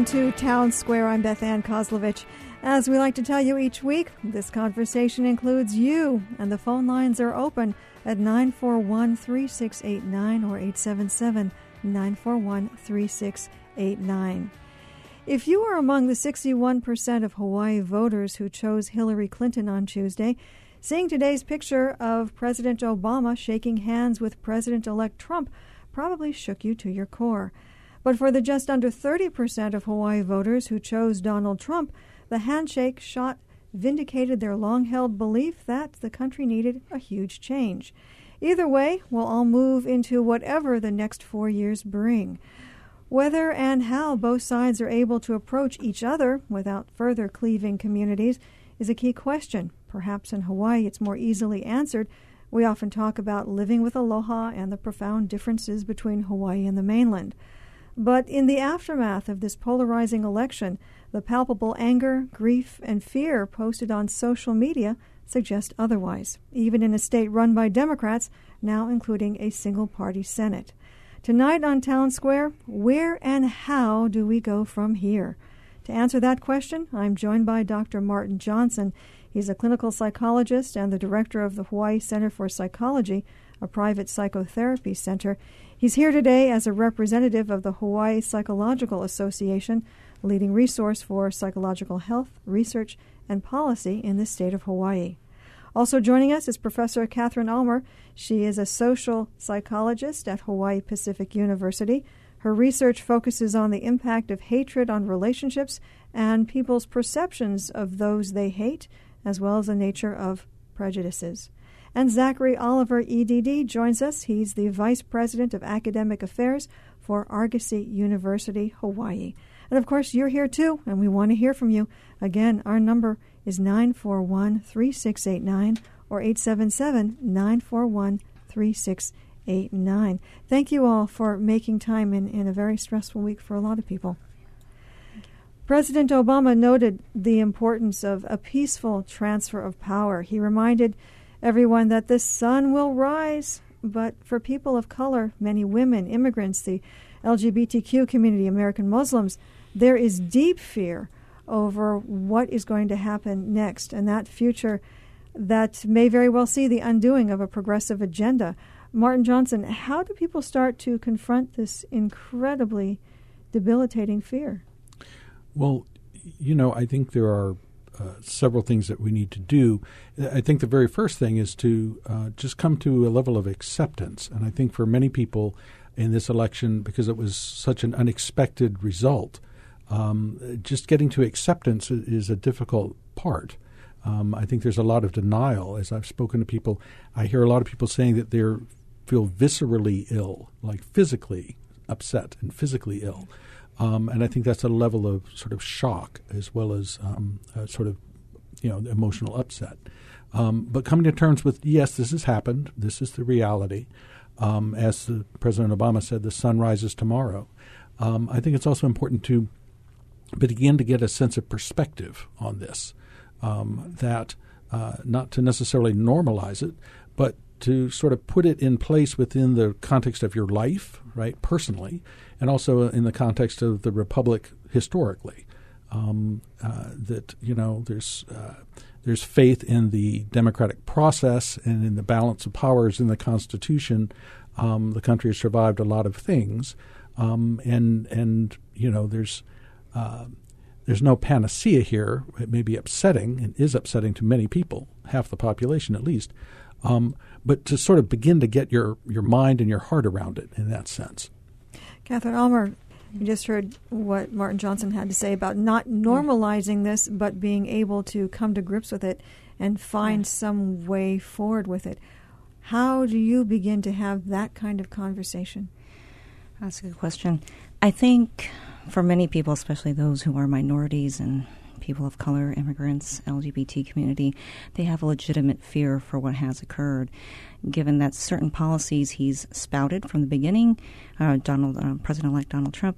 Welcome to Town Square. I'm Beth Ann Kozlovich. As we like to tell you each week, this conversation includes you, and the phone lines are open at 941 3689 or 877 941 3689. If you are among the 61% of Hawaii voters who chose Hillary Clinton on Tuesday, seeing today's picture of President Obama shaking hands with President elect Trump probably shook you to your core. But for the just under 30% of Hawaii voters who chose Donald Trump, the handshake shot vindicated their long held belief that the country needed a huge change. Either way, we'll all move into whatever the next four years bring. Whether and how both sides are able to approach each other without further cleaving communities is a key question. Perhaps in Hawaii it's more easily answered. We often talk about living with aloha and the profound differences between Hawaii and the mainland. But in the aftermath of this polarizing election, the palpable anger, grief, and fear posted on social media suggest otherwise, even in a state run by Democrats, now including a single party Senate. Tonight on Town Square, where and how do we go from here? To answer that question, I'm joined by Dr. Martin Johnson. He's a clinical psychologist and the director of the Hawaii Center for Psychology, a private psychotherapy center. He's here today as a representative of the Hawaii Psychological Association, leading resource for psychological health, research, and policy in the state of Hawaii. Also joining us is Professor Catherine Aumer. She is a social psychologist at Hawaii Pacific University. Her research focuses on the impact of hatred on relationships and people's perceptions of those they hate, as well as the nature of prejudices. And Zachary Oliver, EDD, joins us. He's the Vice President of Academic Affairs for Argosy University, Hawaii. And of course, you're here too, and we want to hear from you. Again, our number is 941 3689 or 877 941 3689. Thank you all for making time in, in a very stressful week for a lot of people. President Obama noted the importance of a peaceful transfer of power. He reminded everyone that the sun will rise, but for people of color, many women, immigrants, the LGBTQ community, American Muslims, there is deep fear over what is going to happen next, and that future that may very well see the undoing of a progressive agenda. Martin Johnson, how do people start to confront this incredibly debilitating fear? Well, you know, I think there are several things that we need to do. I think the very first thing is to uh, just come to a level of acceptance. And I think for many people in this election, because it was such an unexpected result, um, just getting to acceptance is a difficult part. Um, I think there's a lot of denial. As I've spoken to people, I hear a lot of people saying that they feel viscerally ill, like physically upset and physically ill. Um, and I think that's a level of sort of shock as well as um, sort of you know emotional upset. Um, but coming to terms with yes, this has happened. This is the reality. Um, as the, President Obama said, the sun rises tomorrow. Um, I think it's also important to begin to get a sense of perspective on this. Um, that uh, not to necessarily normalize it, but to sort of put it in place within the context of your life, right, personally, and also in the context of the republic historically. Um, uh, that you know, there's uh, there's faith in the democratic process and in the balance of powers in the Constitution. Um, the country has survived a lot of things, um, and and you know, there's uh, there's no panacea here. It may be upsetting and is upsetting to many people, half the population at least. Um, but to sort of begin to get your, your mind and your heart around it in that sense. Catherine Aumer, you just heard what Martin Johnson had to say about not normalizing this, but being able to come to grips with it and find some way forward with it. How do you begin to have that kind of conversation? That's a good question. I think for many people, especially those who are minorities and people of color, immigrants, LGBT community, they have a legitimate fear for what has occurred. Given that certain policies he's spouted from the beginning, uh, Donald uh, President-elect Donald Trump,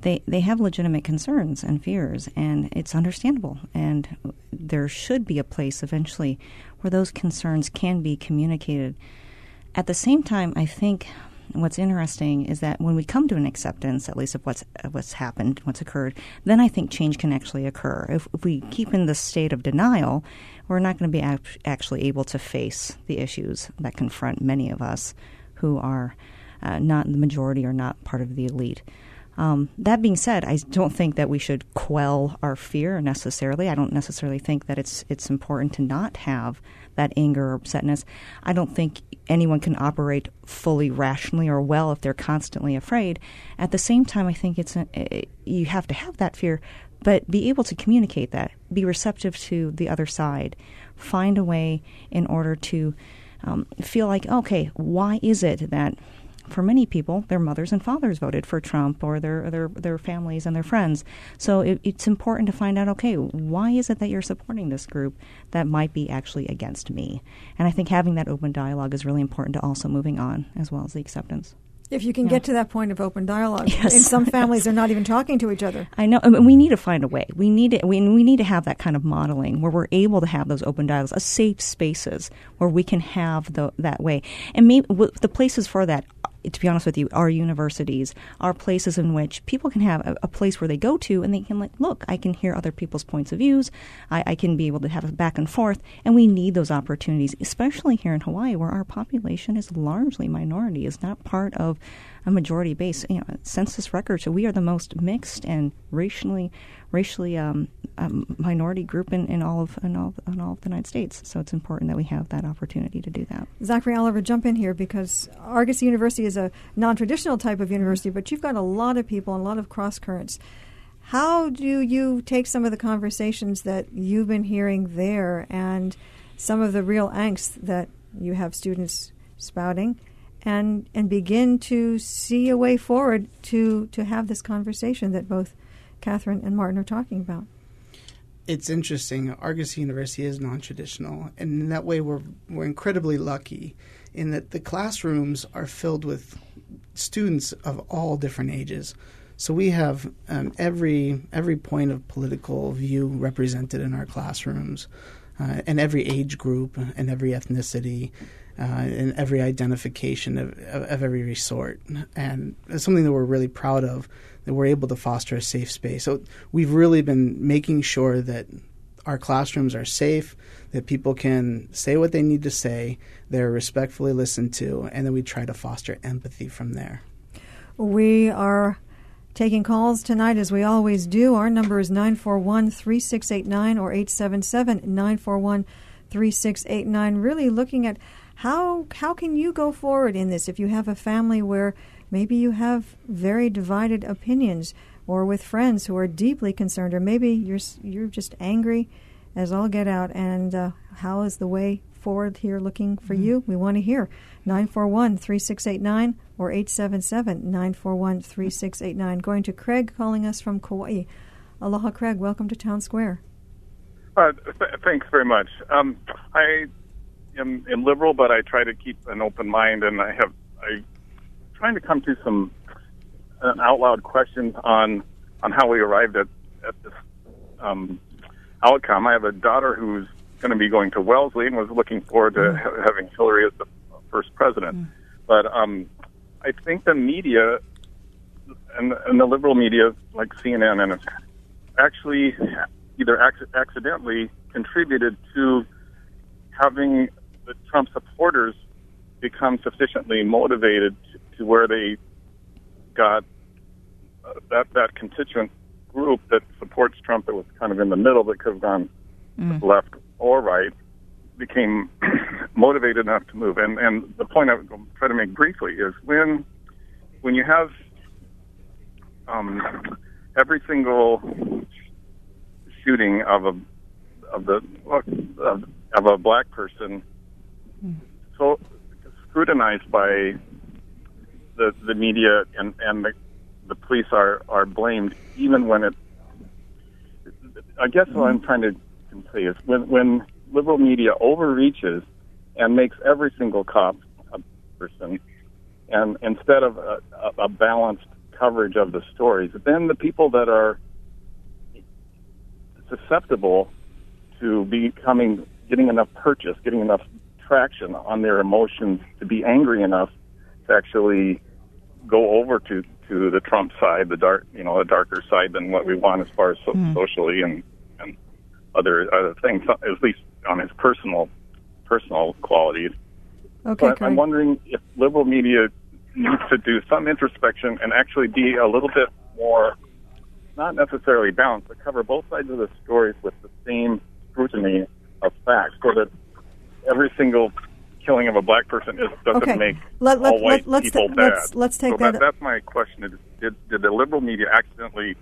they they have legitimate concerns and fears, and it's understandable. And there should be a place eventually where those concerns can be communicated. At the same time, I think what's interesting is that when we come to an acceptance, at least of what's what's happened, what's occurred, then I think change can actually occur. If, if we keep in the state of denial, we're not going to be act- actually able to face the issues that confront many of us who are uh, not the majority or not part of the elite. Um, that being said, I don't think that we should quell our fear necessarily. I don't necessarily think that it's it's important to not have that anger or upsetness. I don't think anyone can operate fully rationally or well if they're constantly afraid. At the same time, I think it's it, you have to have that fear, but be able to communicate that, be receptive to the other side, find a way in order to um, feel like, okay, why is it that for many people, their mothers and fathers voted for Trump or their their their families and their friends. So it, it's important to find out, okay, why is it that you're supporting this group that might be actually against me? And I think having that open dialogue is really important to also moving on as well as the acceptance. If you can yeah. get to that point of open dialogue, yes. in some families yes. they're not even talking to each other. I know. I mean, we need to find a way. We need to, we, we need to have that kind of modeling where we're able to have those open dialogues, a safe spaces where we can have the, that way. And maybe the places for that to be honest with you, our universities are places in which people can have a, a, place where they go to and they can like, look, I can hear other people's points of views. I, I, can be able to have a back and forth, and we need those opportunities, especially here in Hawaii, where our population is largely minority, is not part of a majority base. You know, census record, so we are the most mixed and racially racially um, um, minority group in, in all of in all in all of the United States. So it's important that we have that opportunity to do that. Zachary Oliver, jump in here because Argosy University is a non-traditional type of university, but you've got a lot of people and a lot of cross currents. How do you take some of the conversations that you've been hearing there and some of the real angst that you have students spouting? And and begin to see a way forward to to have this conversation that both Catherine and Martin are talking about. It's interesting. Argosy University is non-traditional, and in that way, we're we're incredibly lucky in that the classrooms are filled with students of all different ages. So we have um, every every point of political view represented in our classrooms, uh, and every age group and every ethnicity uh, and every identification of, of, of, every sort. And it's something that we're really proud of that we're able to foster a safe space. So we've really been making sure that our classrooms are safe, that people can say what they need to say, they're respectfully listened to, and then we try to foster empathy from there. We are taking calls tonight as we always do. Our number is 941 3689 or 877 941 3689. Really looking at how how can you go forward in this if you have a family where maybe you have very divided opinions or with friends who are deeply concerned or maybe you're you're just angry as all get out and uh, how is the way forward here looking for mm-hmm. you? We want to hear 941-3689 or 877-941-3689 going to Craig calling us from Kauai. Aloha Craig. Welcome to Town Square. Uh, th- thanks very much. Um, I am, am liberal, but I try to keep an open mind, and I have I trying to come to some uh, out loud questions on on how we arrived at at this um, outcome. I have a daughter who's going to be going to Wellesley and was looking forward to mm. ha- having Hillary as the first president. Mm. But um, I think the media and, and the liberal media, like CNN, and actually either ac- accidentally contributed to having the Trump supporters become sufficiently motivated to, to where they got uh, that that constituent group that supports Trump that was kind of in the middle that could have gone mm. left or right became motivated enough to move. And and the point I will try to make briefly is when when you have um, every single shooting of a of the of, of a black person so scrutinized by the the media and and the the police are are blamed even when it. I guess what I'm trying to say is when when liberal media overreaches and makes every single cop a person, and instead of a, a balanced coverage of the stories, then the people that are susceptible to becoming getting enough purchase, getting enough traction on their emotions to be angry enough to actually go over to to the Trump side, the dark, you know, a darker side than what we want as far as so- Mm. socially and and other other things, at least on his personal personal qualities. Okay, But I'm wondering if liberal media needs to do some introspection and actually be a little bit more, not necessarily balanced, but cover both sides of the stories with the same scrutiny of facts, so that every single killing of a black person is, doesn't Okay. make Let- let- all white let- people ta- bad. let's- let's take so that- That's my question: did, did the liberal media accidentally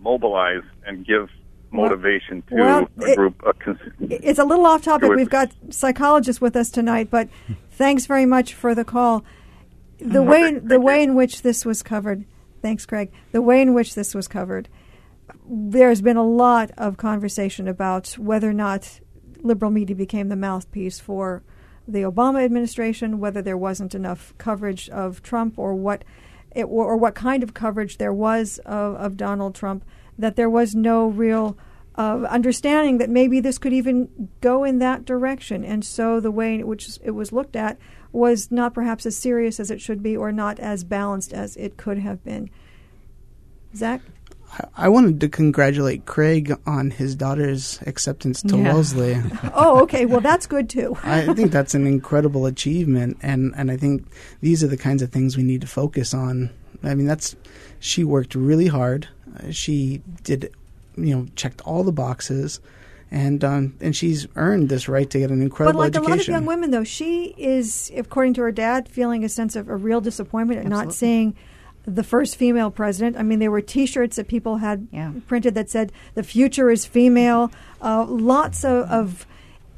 mobilize and give motivation to well, a group? Cons- It's a little off topic. We've got psychologists with us tonight, but thanks very much for the call. The way the way you. in which this was covered, thanks, Craig. The way in which this was covered, there's been a lot of conversation about whether or not liberal media became the mouthpiece for the Obama administration, whether there wasn't enough coverage of Trump, or what, it, or what kind of coverage there was of, of Donald Trump. That there was no real uh, understanding that maybe this could even go in that direction, and so the way in which it was looked at was not perhaps as serious as it should be, or not as balanced as it could have been. Zach. I- I wanted to congratulate Craig on his daughter's acceptance to Yeah. Wellesley. Oh, okay. Well, that's good too. I think that's an incredible achievement, and, and I think these are the kinds of things we need to focus on. I mean, that's she worked really hard. Uh, she did, you know, checked all the boxes, and um, and she's earned this right to get an incredible But like education. a lot of young women, though, she is, according to her dad, feeling a sense of a real disappointment at not seeing the first female president. I mean, there were T-shirts that people had Yeah. printed that said "The future is female." Uh, lots of, of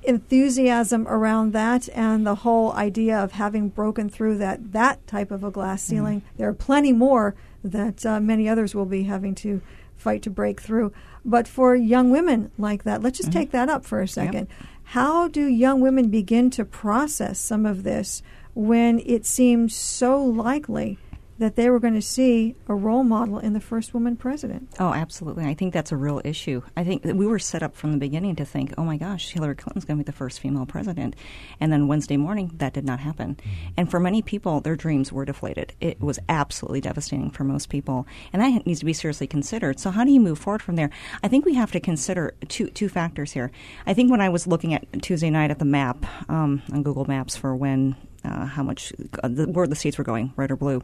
enthusiasm around that, and the whole idea of having broken through that that type of a glass Mm-hmm. ceiling. There are plenty more that uh, many others will be having to fight to break through. But for young women like that, let's just Mm-hmm. take that up for a second. How do young women begin to process some of this when it seems so likely that they were going to see a role model in the first woman president? Oh, absolutely. I think that's a real issue. I think that we were set up from the beginning to think, oh my gosh, Hillary Clinton's going to be the first female president. And then Wednesday morning, that did not happen. And for many people, their dreams were deflated. It was absolutely devastating for most people. And that needs to be seriously considered. So, how do you move forward from there? I think we have to consider two, two factors here. I think when I was looking at Tuesday night at the map um, on Google Maps for when uh, how much uh, the, where the states were going, red or blue.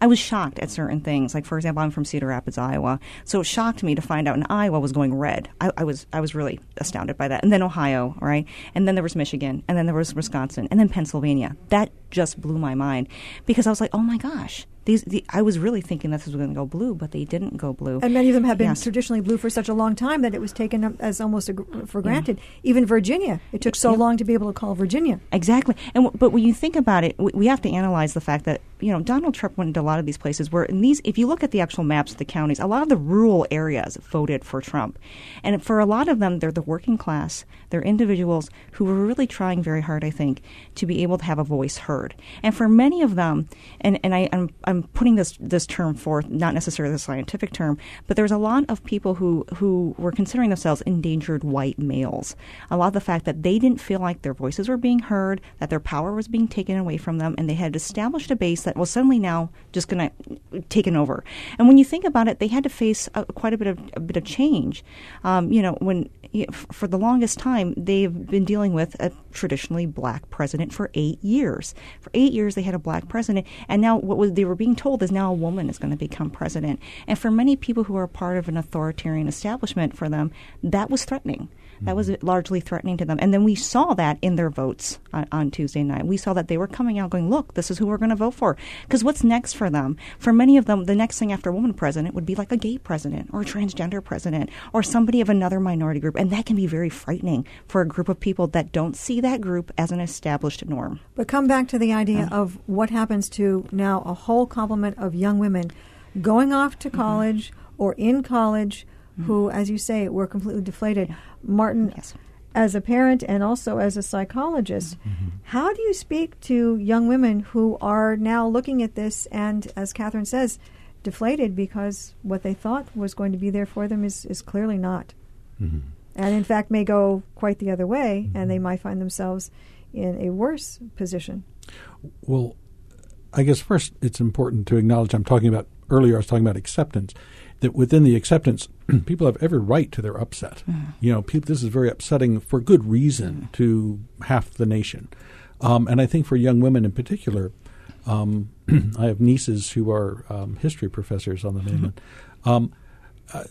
I was shocked at certain things. Like for example, I'm from Cedar Rapids, Iowa, so it shocked me to find out in Iowa was going red. I, I was I was really astounded by that. And then Ohio, right? And then there was Michigan, and then there was Wisconsin, and then Pennsylvania. That just blew my mind because I was like, oh my gosh. These, the, I was really thinking this was going to go blue, but they didn't go blue. And many of them have been Yes. traditionally blue for such a long time that it was taken as almost a, for granted. Even Virginia, it took so Yeah. long to be able to call Virginia. Exactly. And w- but when you think about it, we, we have to analyze the fact that you know Donald Trump went into a lot of these places where in these if you look at the actual maps of the counties, a lot of the rural areas voted for Trump. And for a lot of them they're the working class, they're individuals who were really trying very hard, I think, to be able to have a voice heard. And for many of them and, and I, I'm I'm putting this this term forth, not necessarily the scientific term, but there's a lot of people who, who were considering themselves endangered white males. A lot of the fact that they didn't feel like their voices were being heard, that their power was being taken away from them, and they had established a base that was suddenly now just going to taken over. And when you think about it, they had to face a, quite a bit of a bit of change. Um, you know, when for the longest time they've been dealing with a traditionally black president for eight years. For eight years they had a black president, and now what was, they were being told is now a woman is going to become president. And for many people who are part of an authoritarian establishment, for them that was threatening. That was mm-hmm. largely threatening to them. And then we saw that in their votes on, on Tuesday night. We saw that they were coming out going, look, this is who we're going to vote for. Because what's next for them? For many of them, the next thing after a woman president would be like a gay president or a transgender president or somebody of another minority group. And that can be very frightening for a group of people that don't see that group as an established norm. But come back to the idea of what happens to now a whole complement of young women going off to mm-hmm. college or in college Mm-hmm. who, as you say, were completely deflated. Martin, Yes. as a parent and also as a psychologist, mm-hmm. Mm-hmm. how do you speak to young women who are now looking at this and, as Catherine says, deflated because what they thought was going to be there for them is, is clearly not? And in fact, may go quite the other way, and they might find themselves in a worse position. Well, I guess first it's important to acknowledge I'm talking about earlier. I was talking about acceptance. That within the acceptance, people have every right to their upset. Mm. You know, people, this is very upsetting for good reason mm. to half the nation, um, and I think for young women in particular, um, I have nieces who are um, history professors on the mainland. Um, uh,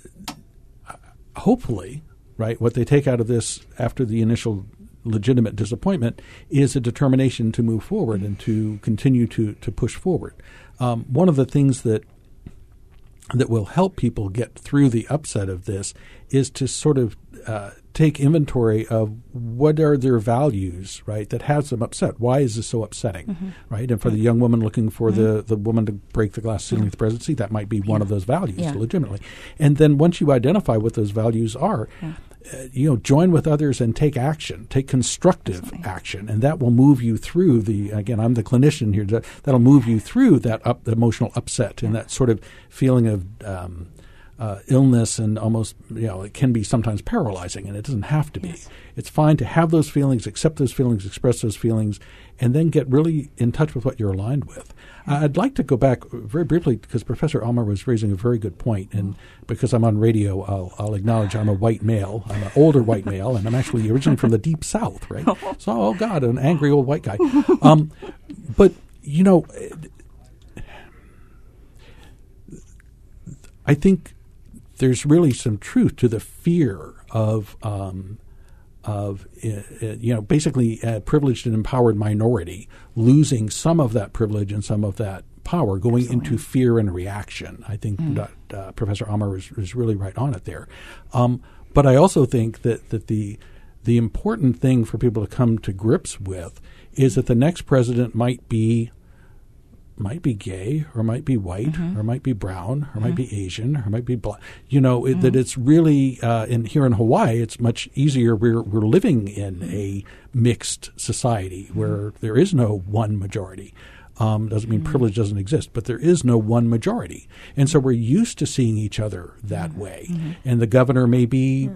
hopefully, right, what they take out of this after the initial legitimate disappointment is a determination to move forward and to continue to to push forward. Um, one of the things that that will help people get through the upset of this is to sort of uh, take inventory of what are their values, right, that has them upset. Why is this so upsetting, mm-hmm. right? And for the young woman looking for mm-hmm. the, the woman to break the glass ceiling of the presidency, that might be one of those values, yeah. legitimately. And then once you identify what those values are, yeah. Uh, you know, join with others and take action, take constructive Absolutely. action, and that will move you through the. Again, I'm the clinician here. That'll move you through that up, emotional upset and that sort of feeling of um, uh, illness and almost, you know, it can be sometimes paralyzing, and it doesn't have to be. Yes. It's fine to have those feelings, accept those feelings, express those feelings, and then get really in touch with what you're aligned with. Uh, I'd like to go back very briefly because Professor Aumer was raising a very good point, and because I'm on radio, I'll, I'll acknowledge I'm a white male. I'm an older white male, and I'm actually originally from the deep South, right? So, oh God, an angry old white guy. Um, but you know, I think there's really some truth to the fear of um, of uh, uh, you know basically a privileged and empowered minority losing some of that privilege and some of that power going Excellent. into fear and reaction. I think mm. that, uh, Professor Aumer is, is, really right on it there. Um, but I also think that that the the important thing for people to come to grips with is that the next president might be might be gay or might be white mm-hmm. or might be brown or mm-hmm. might be Asian or might be black. You know it, mm-hmm. that it's really uh, in here in Hawaii. It's much easier. We're we're living in a mixed society mm-hmm. where there is no one majority. Um, doesn't mean mm-hmm. privilege doesn't exist, but there is no one majority, and so we're used to seeing each other that mm-hmm. way. And the governor may be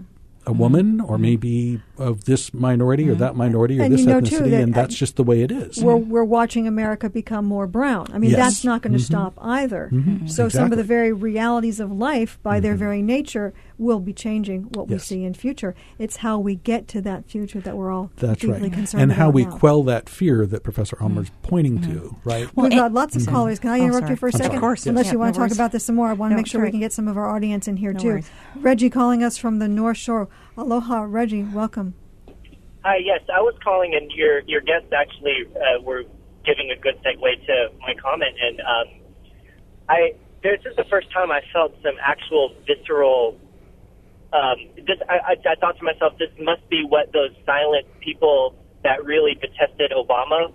a woman or mm-hmm. maybe of this minority or mm-hmm. that minority or and this you know ethnicity, too, that and that's just the way it is. We're, we're watching America become more brown. I mean, yes. that's not going to mm-hmm. stop either. Mm-hmm. So exactly. some of the very realities of life, by their mm-hmm. very nature, will be changing what we see in future. It's how we get to that future that we're all That's deeply right. concerned and how we now. quell that fear that Professor Aumer's mm-hmm. pointing to, mm-hmm. right? Well, We've got lots of mm-hmm. callers. Can I oh, interrupt you for a second? Of course. Unless yes. you want no to talk about this some more, I want to no, make sure we can get some of our audience in here no too. Worries. Reggie calling us from the North Shore. Aloha, Reggie. Welcome. Hi. Yes, I was calling, and your your guests actually uh, were giving a good segue to my comment, and um, I this is the first time I felt some actual visceral um, this, I, I, I thought to myself, this must be what those silent people that really detested Obama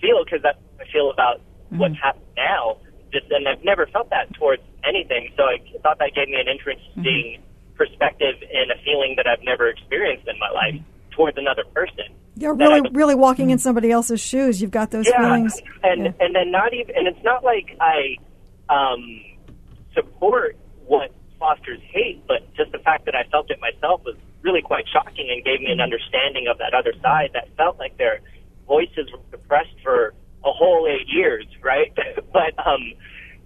feel, because that's how I feel about mm-hmm. what's happened now. Just, and I've never felt that towards anything. So I thought that gave me an interesting mm-hmm. perspective and a feeling that I've never experienced in my life mm-hmm. towards another person. You're really, I, really walking in somebody else's shoes. You've got those yeah, feelings, and yeah. and then not even, and it's not like I um, support what fosters hate, but just the fact that I felt it myself was really quite shocking and gave me an understanding of that other side that felt like their voices were suppressed for a whole eight years, right? but um,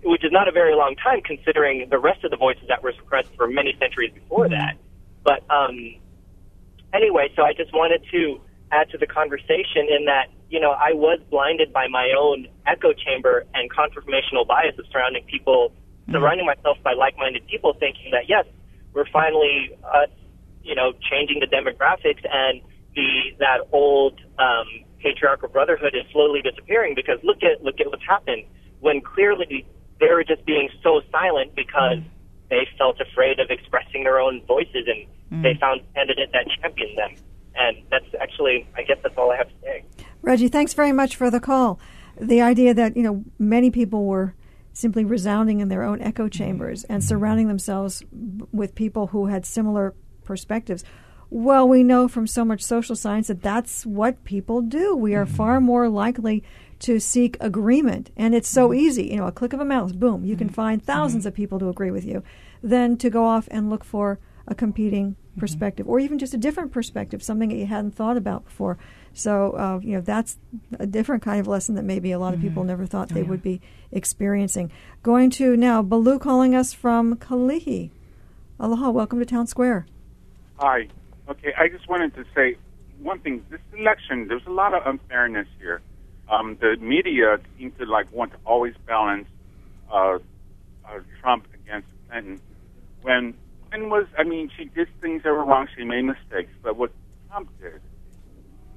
which is not a very long time considering the rest of the voices that were suppressed for many centuries before mm-hmm. that. But um, anyway, so I just wanted to add to the conversation in that you know I was blinded by my own echo chamber and confirmational biases surrounding people surrounding myself by like-minded people, thinking that yes, we're finally, uh, you know, changing the demographics, and the that old um, patriarchal brotherhood is slowly disappearing. Because look at look at what's happened when clearly they were just being so silent because mm. they felt afraid of expressing their own voices, and mm. they found a candidate that championed them. And that's actually, I guess, that's all I have to say. Reggie, thanks very much for the call. The idea that you know many people were simply resounding in their own echo mm-hmm. chambers and mm-hmm. surrounding themselves with people who had similar perspectives. Well, we know from so much social science that that's what people do. We are far mm-hmm. more likely to seek agreement, and it's so easy. You know, a click of a mouse, boom, you can find 1000s of people to agree with you, than to go off and look for a competing perspective or even just a different perspective, something that you hadn't thought about before. So, uh, you know, that's a different kind of lesson that maybe a lot of people never thought Oh, they yeah. would be experiencing. Going to now, Baloo calling us from Kalihi. Aloha, welcome to Town Square. Hi. Okay, I just wanted to say one thing. This election, there's a lot of unfairness here. Um, the media seem to like want to always balance uh, uh, Trump against Clinton. When Clinton was, I mean, she did things that were wrong. She made mistakes, but what Trump did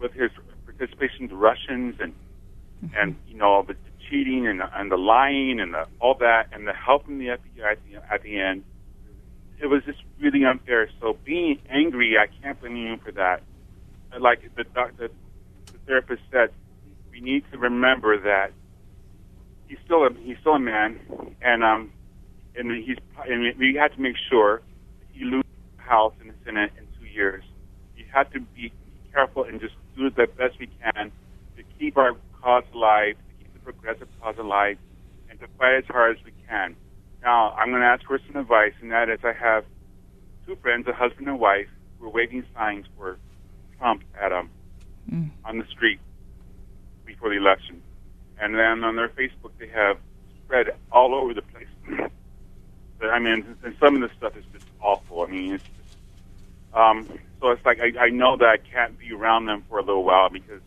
with his participation in the Russians and and you know the, the cheating and the, and the lying and the, all that and the helping the FBI at the, at the end it was just really unfair. So being angry, I can't blame you for that. Like the doc- the, the therapist said, we need to remember that he's still a he's still a man, and um, and he's and we had to make sure he loses the House and the Senate in two years. You have to be careful and just do the best we can to keep our cause alive, to keep the progressive cause alive, and to fight as hard as we can. Now, I'm going to ask for some advice, and that is I have two friends, a husband and wife, who are waving signs for Trump at um, on the street before the election. And then on their Facebook, they have spread all over the place. But, I mean, and some of the stuff is just awful. I mean, it's just, um, so it's like I, I know that I can't be around them for a little while because,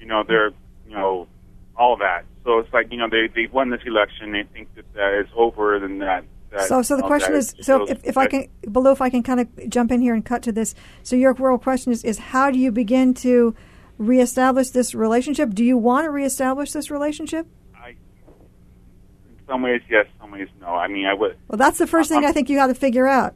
you know, they're, you know, all that. So it's like, you know, they, they've won this election. They think that that is over and that. that So, so the question is so if, if I can, below, if I can kind of jump in here and cut to this. So your real question is, is how do you begin to reestablish this relationship? Do you want to reestablish this relationship? I, in some ways, yes, some ways, no. I mean, I would, Well, that's the first thing I think you got to figure out.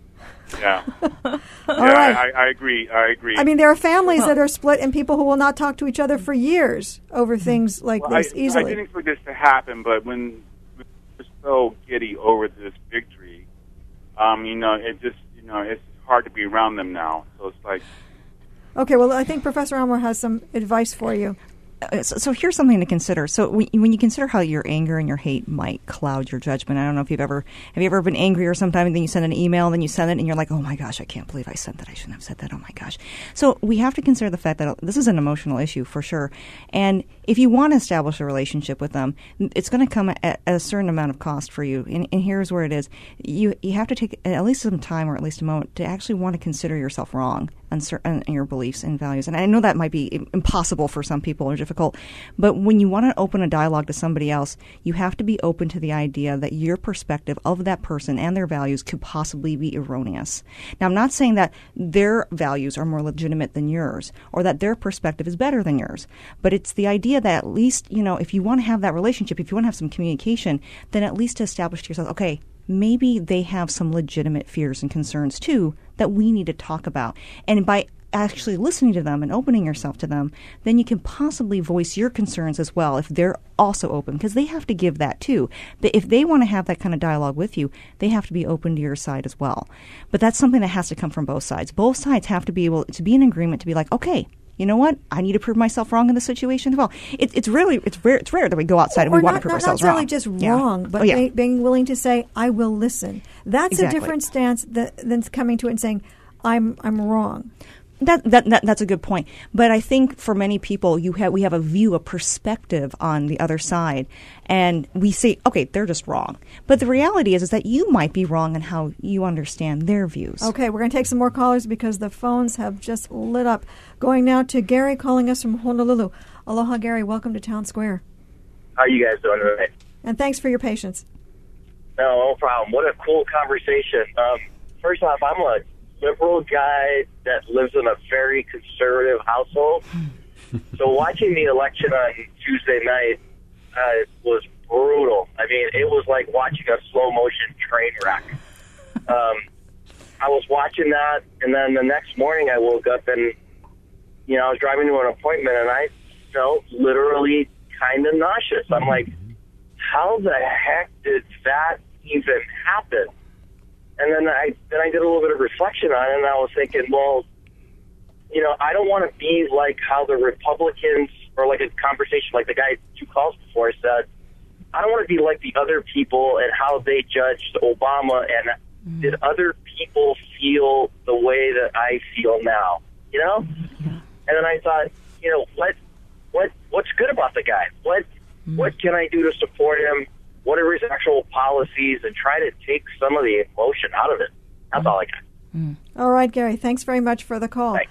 Yeah. yeah, right. I, I agree. I agree. I mean, there are families that are split and people who will not talk to each other for years over things like Well, I, this I easily. didn't expect this to happen, but when we're so giddy over this victory, um, you know, it just, you know, it's hard to be around them now. So it's like, Okay, well, I think Professor Elmore has some advice for you. Uh, so, so here's something to consider. So when, you consider how your anger and your hate might cloud your judgment, I don't know if you've ever have you ever been angry or sometime and then you send an email and then you send it and you're like, oh my gosh, I can't believe I sent that. I shouldn't have said that. Oh my gosh. So we have to consider the fact that this is an emotional issue for sure. And if you want to establish a relationship with them, it's going to come at, at a certain amount of cost for you. And, and here's where it is: you you have to take at least some time or at least a moment to actually want to consider yourself wrong on certain on your beliefs and values. And I know that might be impossible for some people or difficult, but when you want to open a dialogue to somebody else, you have to be open to the idea that your perspective of that person and their values could possibly be erroneous. Now, I'm not saying that their values are more legitimate than yours or that their perspective is better than yours, but it's the idea that at least, you know, if you want to have that relationship, if you want to have some communication, then at least to establish to yourself, okay, maybe they have some legitimate fears and concerns too that we need to talk about. And by actually listening to them and opening yourself to them, then you can possibly voice your concerns as well if they're also open because they have to give that too. But if they want to have that kind of dialogue with you, they have to be open to your side as well. But that's something that has to come from both sides. Both sides have to be able to be in agreement to be like, okay, you know what? I need to prove myself wrong in this situation as well. It, it's really it's rare. It's rare that we go outside and we want not, to prove not ourselves necessarily wrong. just Yeah. wrong, but Oh, yeah. being, being willing to say, "I will listen." That's Exactly. a different stance that, than coming to it and saying, "I'm I'm wrong." That, that, that that's a good point. But I think for many people, you have we have a view, a perspective on the other side, and we say, okay, they're just wrong. But the reality is, is that you might be wrong in how you understand their views. Okay, we're going to take some more callers because the phones have just lit up. Going now to Gary calling us from Honolulu. Aloha, Gary. Welcome to Town Square, How are you guys doing today? and thanks for your patience. No, no problem. What a cool conversation. Um, first off, I'm a liberal guy that lives in a very conservative household. so watching the election on Tuesday night uh, was brutal. I mean, it was like watching a slow motion train wreck. Um, I was watching that, and then the next morning I woke up and, you know, I was driving to an appointment, and I felt literally kind of nauseous. I'm like, how the heck did that even happen? And then I then I did a little bit of reflection on it, and I was thinking, well, you know, I don't want to be like how the Republicans or like a conversation like the guy two calls before said. I don't want to be like the other people and how they judged Obama and did other people feel the way that I feel now, you know? And then I thought, you know, what what what's good about the guy? What Mm. what can I do to support him? What are his actual policies? And try to take some of the emotion out of it. That's all I got. Mm. All right, Gary. Thanks very much for the call. Thanks.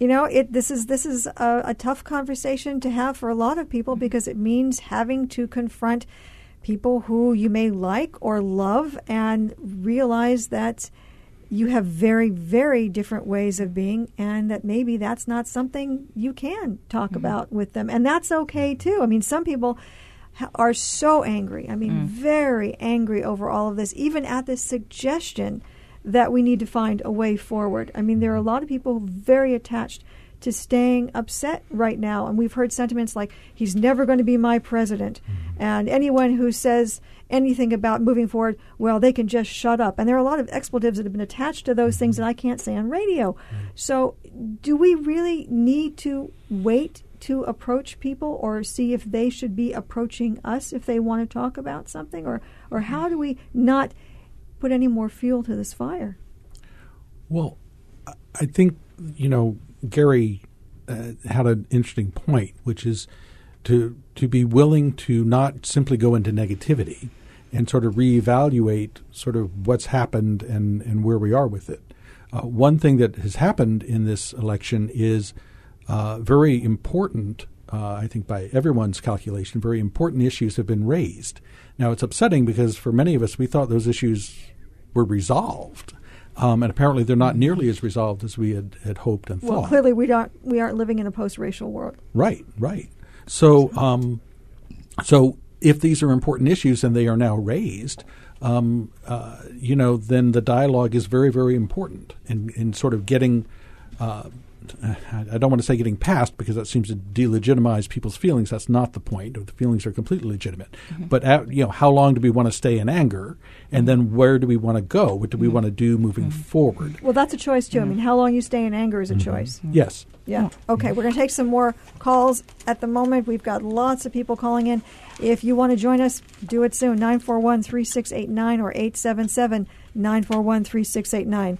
You know, it this is this is a, a tough conversation to have for a lot of people mm-hmm. because it means having to confront people who you may like or love and realize that you have very very different ways of being and that maybe that's not something you can talk mm-hmm. about with them and that's okay too. I mean, some people are so angry. I mean, mm. very angry over all of this, even at the suggestion that we need to find a way forward. I mean, there are a lot of people very attached to staying upset right now, and we've heard sentiments like, he's never going to be my president. Mm-hmm. And anyone who says anything about moving forward, well, they can just shut up. And there are a lot of expletives that have been attached to those things mm-hmm. that I can't say on radio. Mm-hmm. So, do we really need to wait to approach people or see if they should be approaching us if they want to talk about something or or how do we not put any more fuel to this fire Well, I- think you know Gary uh, had an interesting point, which is to to be willing to not simply go into negativity and sort of reevaluate sort of what's happened and and where we are with it. Uh, one thing that has happened in this election is uh, very important. Uh, I think by everyone's calculation, very important issues have been raised. Now it's upsetting because for many of us, we thought those issues were resolved. Um, and apparently, they're not nearly as resolved as we had, had hoped and thought. well clearly we don't we aren't living in a post-racial world Right, right. So, um, so if these are important issues and they are now raised, um, uh, you know, then the dialogue is very, very important in, in sort of getting. Uh, Uh, I don't want to say getting past because that seems to delegitimize people's feelings. That's not the point. The feelings are completely legitimate. Mm-hmm. But at, you know, how long do we want to stay in anger, and then where do we want to go? What do we mm-hmm. want to do moving mm-hmm. forward? well that's a choice too i mean how long you stay in anger is a Mm-hmm. choice Yes. Yeah. Okay, we're going to take some more calls at the moment. We've got lots of people calling in. If you want to join us, do it soon. 941 3689 or 877 941 3689.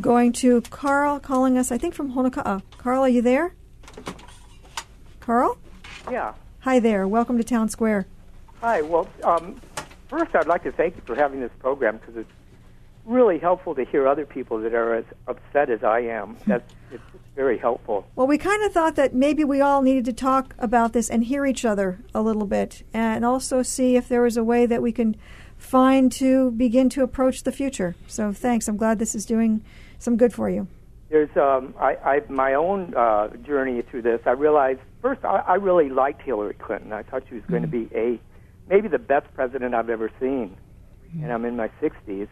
Going to Carl calling us, I think from Honoka'a. Carl, are you there? Carl? Yeah. Hi there. Welcome to Town Square. Hi. Well, um, first, I'd like to thank you for having this program because it's really helpful to hear other people that are as upset as I am. That's it's very helpful. Well, we kind of thought that maybe we all needed to talk about this and hear each other a little bit, and also see if there was a way that we can find to begin to approach the future. So, thanks. I'm glad this is doing some good for you. There's um, I, I my own uh, journey through this. I realized first I, I really liked Hillary Clinton. I thought she was going to be a maybe the best president I've ever seen, and I'm in my 60s.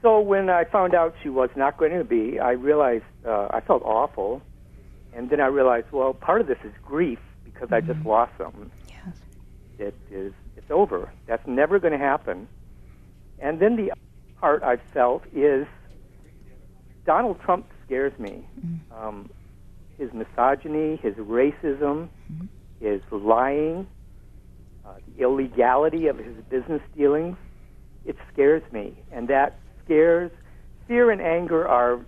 So when I found out she was not going to be, I realized uh, I felt awful, and then I realized, well, part of this is grief because I just lost something. Yes. It is it's over. That's never going to happen. And then the part I felt is Donald Trump scares me. Um, his misogyny, his racism, his lying, uh, the illegality of his business dealings. It scares me, and that scares. Fear and anger are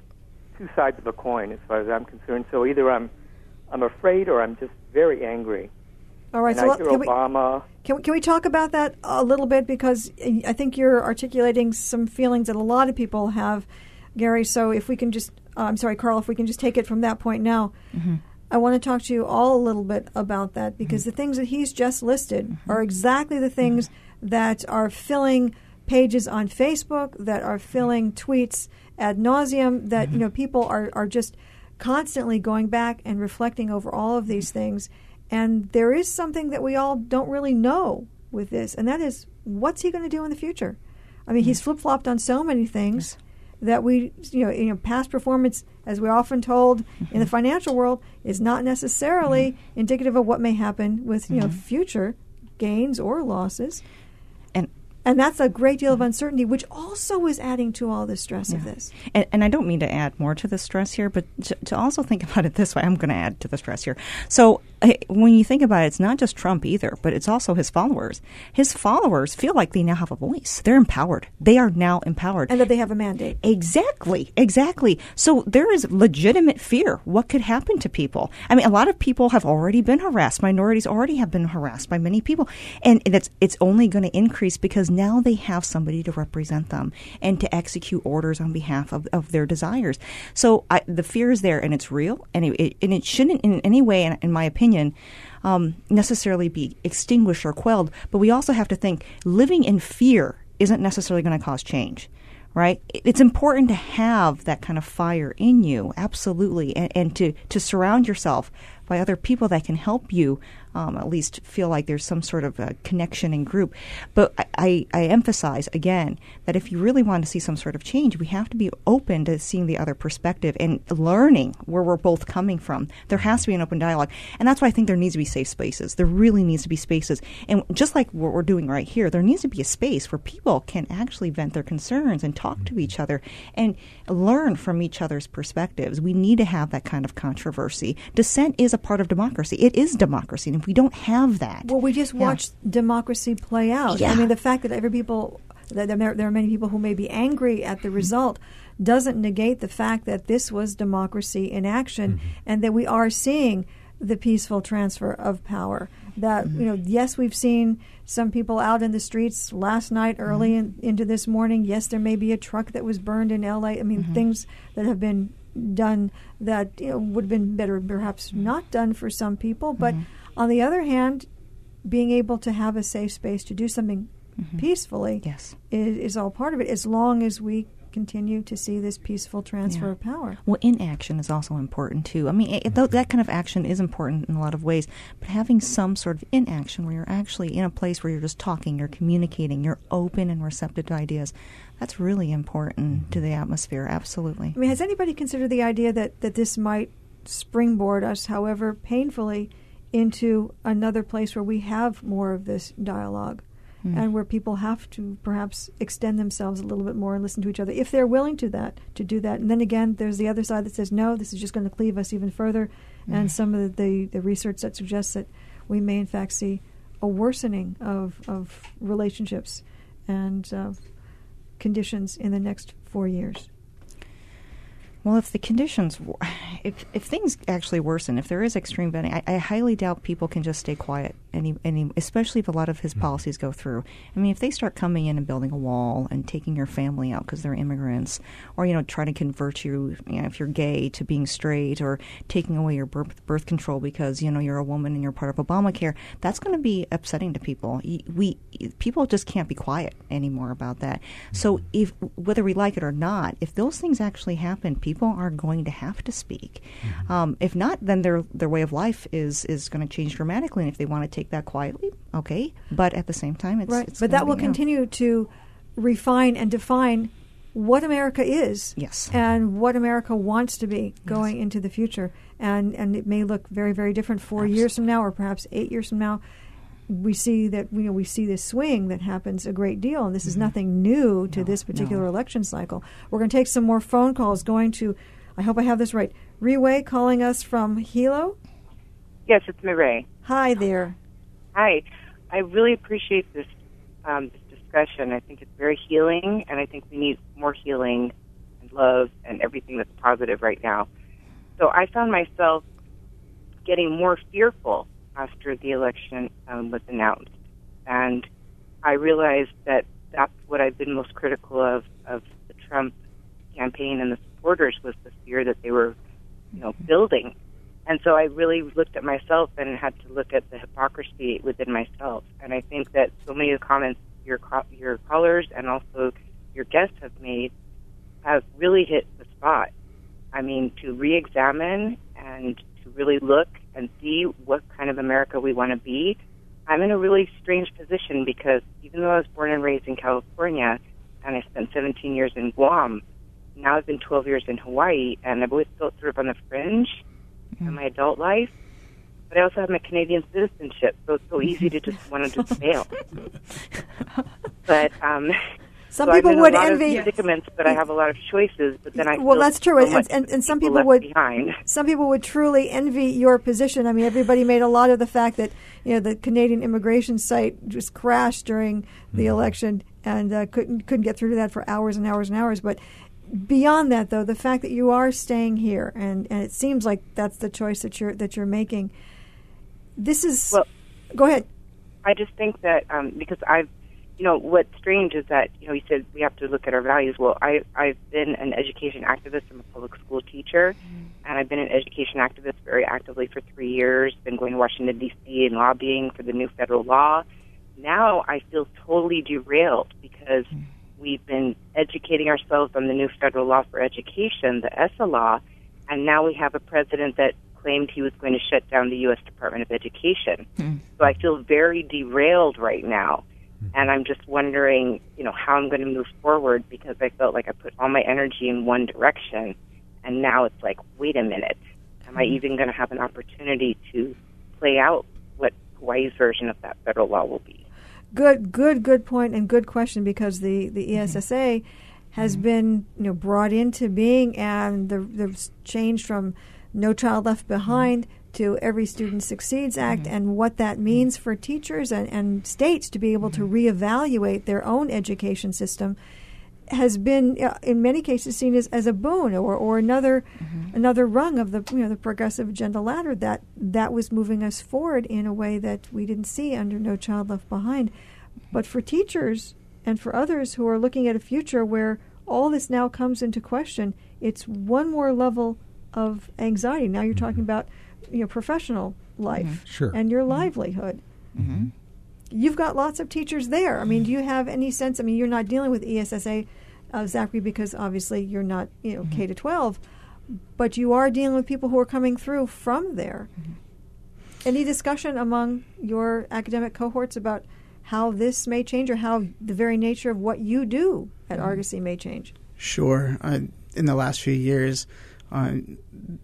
two sides of a coin, as far as I'm concerned. So either I'm I'm afraid or I'm just very angry. All right. and so, I hear can we, Obama. can, we, can we talk about that a little bit? Because I think you're articulating some feelings that a lot of people have, Gary. So, if we can just, uh, I'm sorry, Carl, if we can just take it from that point now. Mm-hmm. I want to talk to you all a little bit about that because mm-hmm. the things that he's just listed mm-hmm. are exactly the things that are filling pages on Facebook, that are filling tweets ad nauseum, that you know people are, are just constantly going back and reflecting over all of these things. And there is something that we all don't really know with this, and that is what's he going to do in the future? I mean, he's flip flopped on so many things that we, you know, you know, past performance, as we're often told in the mm-hmm. financial world, is not necessarily mm-hmm. indicative of what may happen with, you know, mm-hmm. future gains or losses. And that's a great deal of uncertainty, which also is adding to all the stress yeah. of this. And, and, I don't mean to add more to the stress here, but to, to also think about it this way, I'm going to add to the stress here. So when you think about it, it's not just Trump either, but it's also his followers. His followers feel like they now have a voice. They're empowered. They are now empowered. And that they have a mandate. Exactly, exactly. So there is legitimate fear. What could happen to people? I mean, a lot of people have already been harassed. Minorities already have been harassed by many people. And that's, it's only going to increase because now they have somebody to represent them and to execute orders on behalf of, of their desires. So I, the fear is there and it's real and it, it, and it shouldn't in any way, in, in my opinion, um, necessarily be extinguished or quelled. But we also have to think living in fear isn't necessarily going to cause change right? It's important to have that kind of fire in you, absolutely, and, and to, to surround yourself by other people that can help you um, at least feel like there's some sort of connection and group. But I, I, emphasize again that if you really want to see some sort of change, we have to be open to seeing the other perspective and learning where we're both coming from. There has to be an open dialogue. And that's why I think there needs to be safe spaces. There really needs to be spaces. And just like what we're doing right here, there needs to be a space where people can actually vent their concerns and talk to each other and learn from each other's perspectives. We need to have that kind of controversy. Dissent is a part of democracy. It is democracy and if we don't have that. Well, we just watched yeah. democracy play out. Yeah. I mean, the fact that every people, that there, there are many people who may be angry at the result doesn't negate the fact that this was democracy in action mm-hmm. and that we are seeing the peaceful transfer of power. That, mm-hmm. you know, yes, we've seen some people out in the streets last night, early mm-hmm. in, into this morning. Yes, there may be a truck that was burned in LA. I mean, mm-hmm. things that have been done that you know, would have been better perhaps not done for some people. But mm-hmm. On the other hand, being able to have a safe space to do something mm-hmm. peacefully yes. is, is, all part of it, as long as we continue to see this peaceful transfer yeah. of power. Well, inaction is also important too. I mean, it, that kind of action is important in a lot of ways, but having some sort of inaction where you're actually in a place where you're just talking, you're communicating, you're open and receptive to ideas, that's really important to the atmosphere. Absolutely. I mean, has anybody considered the idea that, that this might springboard us, however painfully, into another place where we have more of this dialogue mm. and where people have to perhaps extend themselves a little bit more and listen to each other if they're willing to that to do that and then again there's the other side that says no this is just going to cleave us even further mm. and some of the, the research that suggests that we may in fact see a worsening of, of relationships and uh, conditions in the next four years well, if the conditions, if if things actually worsen, if there is extreme vetting, I, I highly doubt people can just stay quiet. Any, any, especially if a lot of his mm-hmm. policies go through. I mean, if they start coming in and building a wall and taking your family out because they're immigrants, or you know, try to convert you, you know, if you're gay to being straight, or taking away your birth, birth control because you know you're a woman and you're part of Obamacare, that's going to be upsetting to people. We people just can't be quiet anymore about that. So, mm-hmm. if whether we like it or not, if those things actually happen, people people are going to have to speak. Mm-hmm. Um, if not, then their their way of life is is going to change dramatically. And if they want to take that quietly, okay. But at the same time, it's right. It's but that will continue to refine and define what America is, yes, and what America wants to be going yes. into the future. And and it may look very very different four Absolutely. years from now, or perhaps eight years from now we see that you know we see this swing that happens a great deal, and this mm-hmm. is nothing new to no, this particular no. election cycle. We're going to take some more phone calls. Going to, I hope I have this right. Riway calling us from Hilo. Yes, it's Mireille. Hi there. Hi, I really appreciate this um, this discussion. I think it's very healing, and I think we need more healing and love and everything that's positive right now. So I found myself getting more fearful after the election um, was announced. And I realized that that's what I've been most critical of of the Trump campaign and the supporters was the fear that they were, you know, building. And so I really looked at myself and had to look at the hypocrisy within myself. And I think that so many of the comments your your callers and also your guests have made have really hit the spot. I mean, to re-examine and to really look and see what kind of America we want to be, I'm in a really strange position because even though I was born and raised in California and I spent 17 years in Guam, now I've been 12 years in Hawaii and I've always felt sort of on the fringe mm-hmm. in my adult life. But I also have my Canadian citizenship, so it's so easy to just want to just fail. but um, Some so people would a lot envy- Of predicaments, but I have a lot of choices. But then I well, that's true, so and, and, and some people people would behind. some people would truly envy your position. I mean, everybody made a lot of the fact that you know the Canadian immigration site just crashed during the election and uh, couldn't couldn't get through to that for hours and hours and hours. But beyond that, though, the fact that you are staying here and, and it seems like that's the choice that you're that you're making. This is Well- go ahead. I just think that um, because I've, you know, what's strange is that you know you said we have to look at our values. Well, I I've been an education activist. I'm a public school teacher, mm-hmm. and I've been an education activist very actively for three years. Been going to Washington D.C. and lobbying for the new federal law. Now I feel totally derailed because mm-hmm. we've been educating ourselves on the new federal law for education, the ESSA law, and now we have a president that claimed he was going to shut down the U.S. Department of Education. Mm-hmm. So I feel very derailed right now. Mm-hmm. And I'm just wondering, you know, how I'm going to move forward because I felt like I put all my energy in one direction. And now it's like, wait a minute. Am I mm-hmm. even going to have an opportunity to play out what Hawaii's version of that federal law will be? Good, good, good point, and good question because the the mm-hmm. ESSA has been you know brought into being, and the the change from No Child Left Behind to Every Student Succeeds Act, mm-hmm. and what that mm-hmm. means for teachers and, and states to be able to mm-hmm. reevaluate their own education system has been uh, in many cases seen as, as a boon or, or another another rung of the you know the progressive agenda ladder that that was moving us forward in a way that we didn't see under No Child Left Behind. But for teachers and for others who are looking at a future where all this now comes into question, it's one more level of anxiety. Now you're talking about you know professional life mm-hmm. Sure. and your mm-hmm. livelihood. Mm-hmm. You've got lots of teachers there. I mean, do you have any sense? I mean, you're not dealing with ESSA, uh, Zachary, because obviously you're not, you know, K to 12, but you are dealing with people who are coming through from there. Any discussion among your academic cohorts about how this may change or how the very nature of what you do at Argosy may change? Sure. Uh, in the last few years, uh,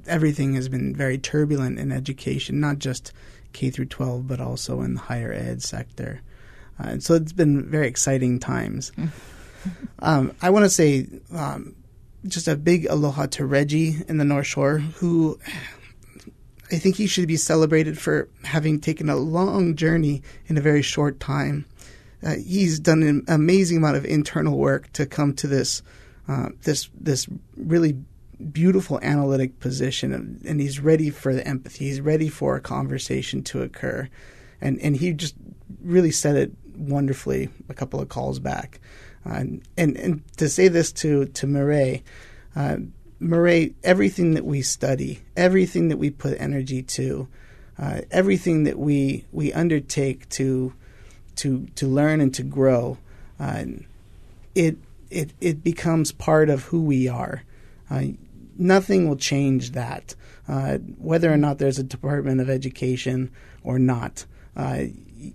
everything has been very turbulent in education, not just K through 12, but also in the higher ed sector. Uh, and so it's been very exciting times. um, I want to say um, just a big aloha to Reggie in the North Shore, who I think he should be celebrated for having taken a long journey in a very short time. Uh, he's done an amazing amount of internal work to come to this uh, this this really beautiful analytic position, and, he's ready for the empathy. He's ready for a conversation to occur, and and he just really said it wonderfully a couple of calls back. Uh, and, and and to say this to to Murray, uh, Murray, everything that we study, everything that we put energy to, uh, everything that we we undertake to to to learn and to grow, uh, it it it becomes part of who we are. Uh, nothing will change that, uh, whether or not there's a Department of Education or not. Uh,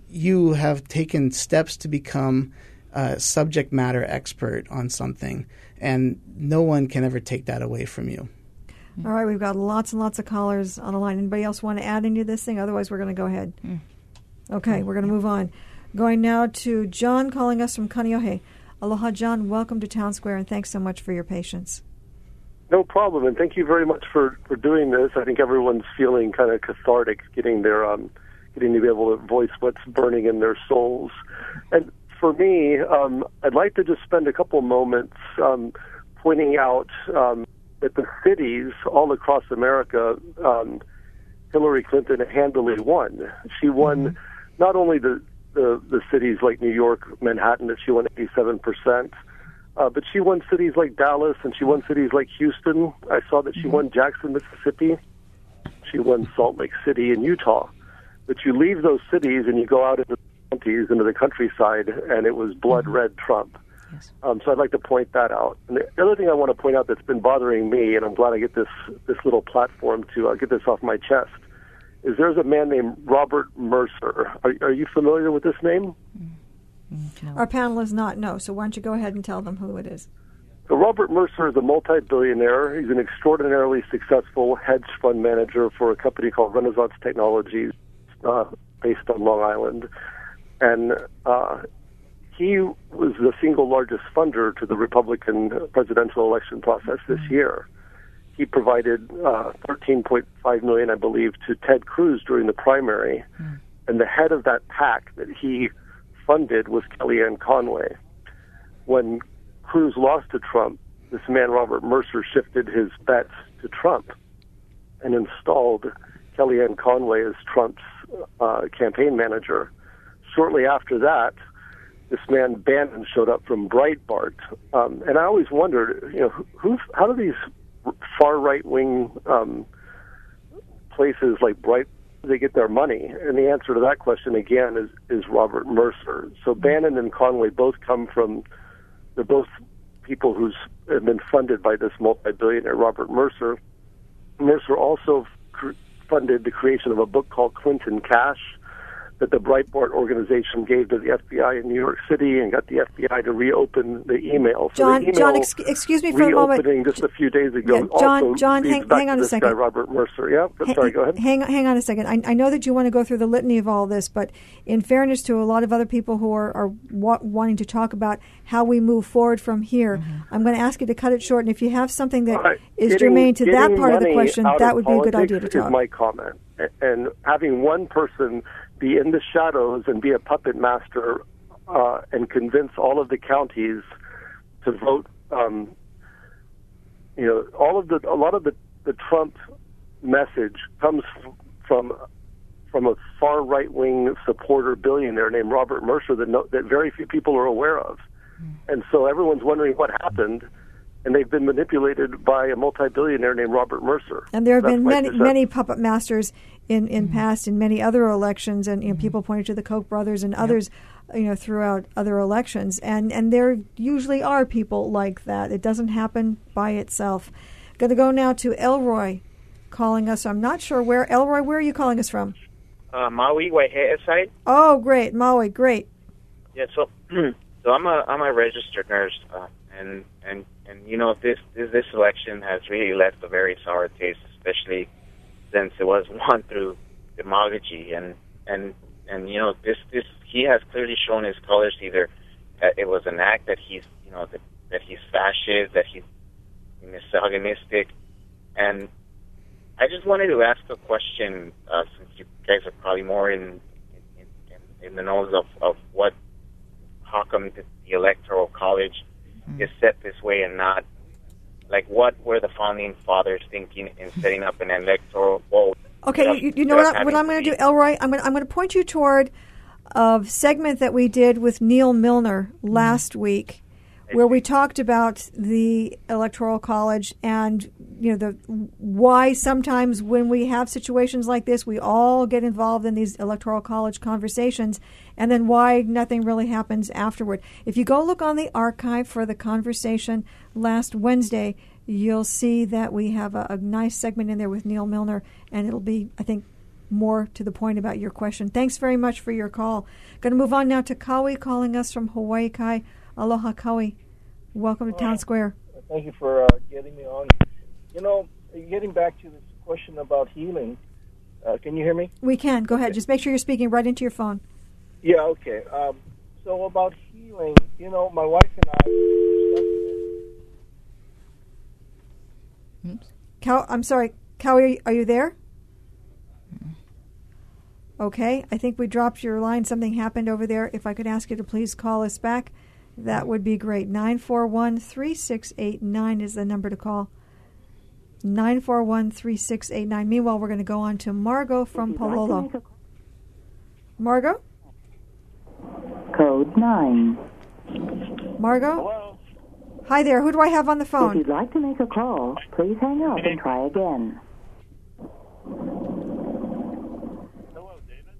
you have taken steps to become a subject matter expert on something, and no one can ever take that away from you. All right, we've got lots and lots of callers on the line. Anybody else want to add any into this thing? Otherwise, we're going to go ahead. Okay, we're going to move on. Going now to John calling us from Kaneohe. Aloha, John. Welcome to Town Square, and thanks so much for your patience. No problem, and thank you very much for, for doing this. I think everyone's feeling kind of cathartic, getting their um, getting to be able to voice what's burning in their souls. And for me, um, I'd like to just spend a couple moments um, pointing out um, that the cities all across America, um, Hillary Clinton handily won. She won not only the, the the cities like New York, Manhattan, that she won 87 percent. Uh, but she won cities like Dallas and she won cities like Houston. I saw that she won Jackson, Mississippi. She won Salt Lake City in Utah. But you leave those cities and you go out into the counties, into the countryside, and it was blood red Trump. Um, so I'd like to point that out. And the other thing I want to point out that's been bothering me, and I'm glad I get this this little platform to uh, get this off my chest, is there's a man named Robert Mercer. Are, are you familiar with this name? Our panel is not no, so why don't you go ahead and tell them who it is? So Robert Mercer is a multi-billionaire. He's an extraordinarily successful hedge fund manager for a company called Renaissance Technologies, uh, based on Long Island. And uh, he was the single largest funder to the Republican presidential election process this year. He provided uh, 13.5 million, I believe, to Ted Cruz during the primary, and the head of that PAC that he funded was Kellyanne Conway. When Cruz lost to Trump, this man Robert Mercer shifted his bets to Trump and installed Kellyanne Conway as Trump's uh, campaign manager. Shortly after that, this man Bannon showed up from Breitbart, um, and I always wondered, you know, who's how do these far right wing um, places like Bright they get their money? And the answer to that question again is is Robert Mercer. So Bannon and Conway both come from they're both people who's have been funded by this multi-billionaire Robert Mercer. Mercer also cr- funded the creation of a book called Clinton Cash that the Breitbart organization gave to the FBI in New York City and got the FBI to reopen the email. So John, the email John, ex- excuse me for a moment. reopening just a few days ago. Yeah, John- also John, hang- hang on a second. Guy, Robert Mercer. Yeah, Ha- sorry. Go ahead. Hang, hang on a second. I, I know that you want to go through the litany of all this, but in fairness to a lot of other people who are, are wa- wanting to talk about how we move forward from here, Mm-hmm. I'm going to ask you to cut it short. And if you have something that is All right. Getting- germane to that part of the question, that would be a good idea to talk. Is my comment, and having one person be in the shadows and be a puppet master uh, and convince all of the counties to vote. Um, you know, all of the a lot of the the Trump message comes from from a far right wing supporter billionaire named Robert Mercer that no, that very few people are aware of, and so everyone's wondering what happened. And they've been manipulated by a multi-billionaire named Robert Mercer. And there have That's been many perception. many puppet masters in, in past in many other elections, and you know, people pointed to the Koch brothers and others, you know, throughout other elections, and and there usually are people like that. It doesn't happen by itself. Going to go now to Elroy, calling us. I'm not sure where Elroy. Where are you calling us from? uh, Maui Waihea side. Oh, great, Maui, great. Yeah, so so I'm a I'm a registered nurse, uh, and and and you know this, this this election has really left a very sour taste, especially since it was won through demagogy. And and and you know this this he has clearly shown his colors either that it was an act that he's you know that that he's fascist that he's misogynistic. And I just wanted to ask a question uh, since you guys are probably more in in, in, in the nose of, of what how come the, the electoral college is set this way and not like what were the founding fathers thinking in setting up an electoral vote Okay, you, you know what, I, what I'm going to do, Elroy? I'm going I'm to point you toward a segment that we did with Neal Milner last week, where we talked about the electoral college and you know the why sometimes when we have situations like this, we all get involved in these electoral college conversations, and then why nothing really happens afterward. If you go look on the archive for the conversation last Wednesday, you'll see that we have a, a nice segment in there with Neal Milner, and it'll be, I think, more to the point about your question. Thanks very much for your call. Going to move on now to Kawi calling us from Hawaii Kai. Aloha, Kawi. Welcome to Town Square. Thank you for uh, getting me on. You know, getting back to this question about healing, uh, can you hear me? We can. Go ahead. Just make sure you're speaking right into your phone. Yeah, okay. Um, so about healing, you know, my wife and I. Cow, I'm sorry, Cowie, are you, are you there? Okay, I think we dropped your line. Something happened over there. If I could ask you to please call us back, that would be great. 941 3689 is the number to call. 941 3689. Meanwhile, we're going to go on to Margot from Palolo. Margot? Code 9. Margot? Hi there. Who do I have on the phone? If you'd like to make a call, please hang up and try again. Hello, David.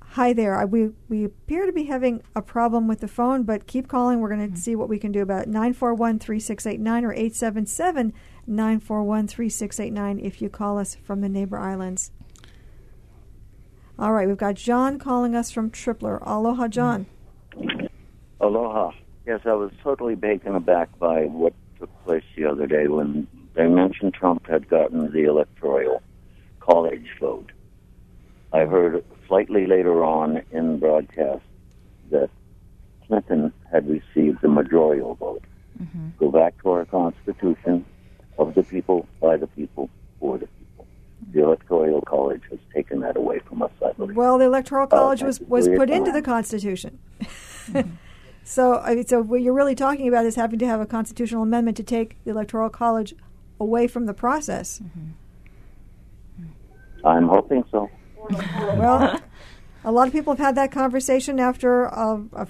Hi there. We we appear to be having a problem with the phone, but keep calling. We're going to see what we can do about it. 941-3689 or 877-941-3689 if you call us from the neighbor islands. All right, we've got John calling us from Tripler. Aloha, John. Aloha. Yes, I was totally taken aback by what took place the other day when they mentioned Trump had gotten the electoral college vote. I heard slightly later on in the broadcast that Clinton had received the majorital vote. Mm-hmm. Go back to our Constitution of the people, by the people, for the people. The Electoral College has taken that away from us, I believe. Well, the Electoral College thank was, was for your put into the Constitution. Mm-hmm. so, I mean, so what you're really talking about is having to have a constitutional amendment to take the Electoral College away from the process. I'm hoping so. Well, a lot of people have had that conversation after, uh, uh,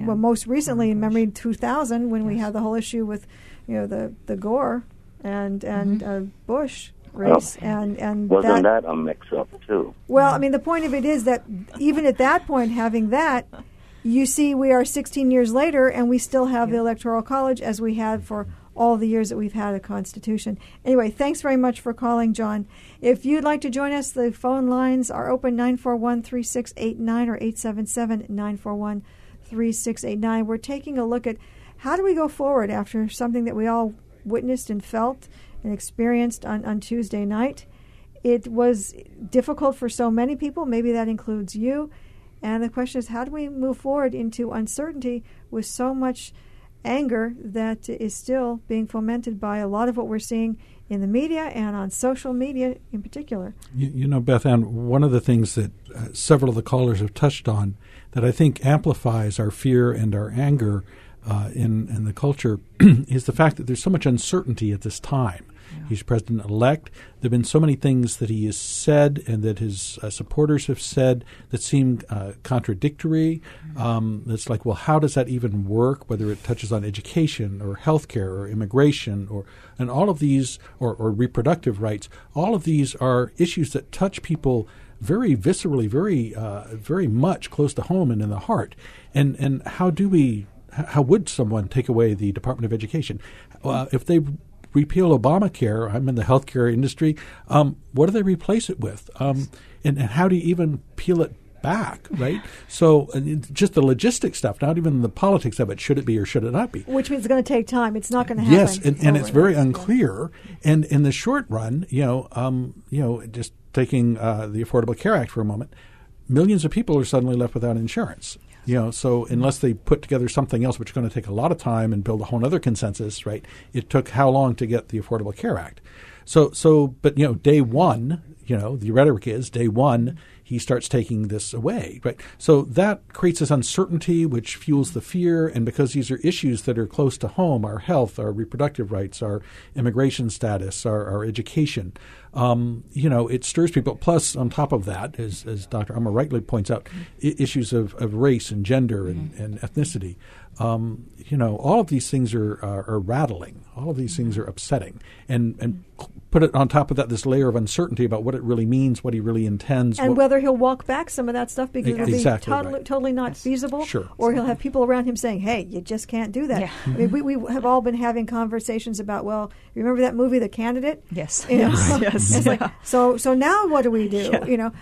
well, most recently in memory 2000 when we had the whole issue with, you know, the the Gore and and uh, Bush race and and Wasn't that a mix-up too? Well, I mean, the point of it is that even at that point, having that, you see, we are 16 years later, and we still have the Electoral College as we had for all the years that we've had a Constitution. Anyway, thanks very much for calling, John. If you'd like to join us, the phone lines are open 941 3689 or 877 941 3689. We're taking a look at how do we go forward after something that we all witnessed and felt and experienced on, on Tuesday night. It was difficult for so many people. Maybe that includes you. And the question is, how do we move forward into uncertainty with so much anger that is still being fomented by a lot of what we're seeing in the media and on social media in particular? You, you know, Beth Ann, one of the things that uh, several of the callers have touched on that I think amplifies our fear and our anger uh, in, in the culture is the fact that there's so much uncertainty at this time. He's president elect. There have been so many things that he has said and that his uh, supporters have said that seem uh, contradictory. Um, it's like, well, how does that even work? Whether it touches on education or healthcare or immigration or and all of these or, or reproductive rights, all of these are issues that touch people very viscerally, very uh, very much close to home and in the heart. And and how do we? How would someone take away the Department of Education uh, if they repeal Obamacare? I'm in the healthcare industry. Um, what do they replace it with? Um, and, and how do you even peel it back? Right. So just the logistic stuff, not even the politics of it. Should it be or should it not be? Which means it's going to take time. It's not going to happen. Yes, and, and it's very unclear. And in the short run, you know, um, you know, just taking uh, the Affordable Care Act for a moment, millions of people are suddenly left without insurance. You know, so unless they put together something else, which is going to take a lot of time and build a whole other consensus, right? It took how long to get the Affordable Care Act? So, so, but you know, day one, you know, the rhetoric is day one, he starts taking this away, right? So that creates this uncertainty, which fuels the fear. And because these are issues that are close to home, our health, our reproductive rights, our immigration status, our, our education, um, you know, it stirs people. Plus, on top of that, as, as Dr. Aumer rightly points out, I- issues of, of race and gender and, and ethnicity. Um, you know, all of these things are, are, are rattling. All of these things are upsetting. And, and put it on top of that, this layer of uncertainty about what it really means, what he really intends. and what- whether he'll walk back some of that stuff because it'll Exactly be totally, right. totally not feasible, Sure. or he'll have people around him saying, "Hey, you just can't do that." Yeah. I mean, we, we have all been having conversations about, well, remember that movie, The Candidate? Yes. You know? Yes. Yes. It's like, so so now what do we do? Yeah. You know.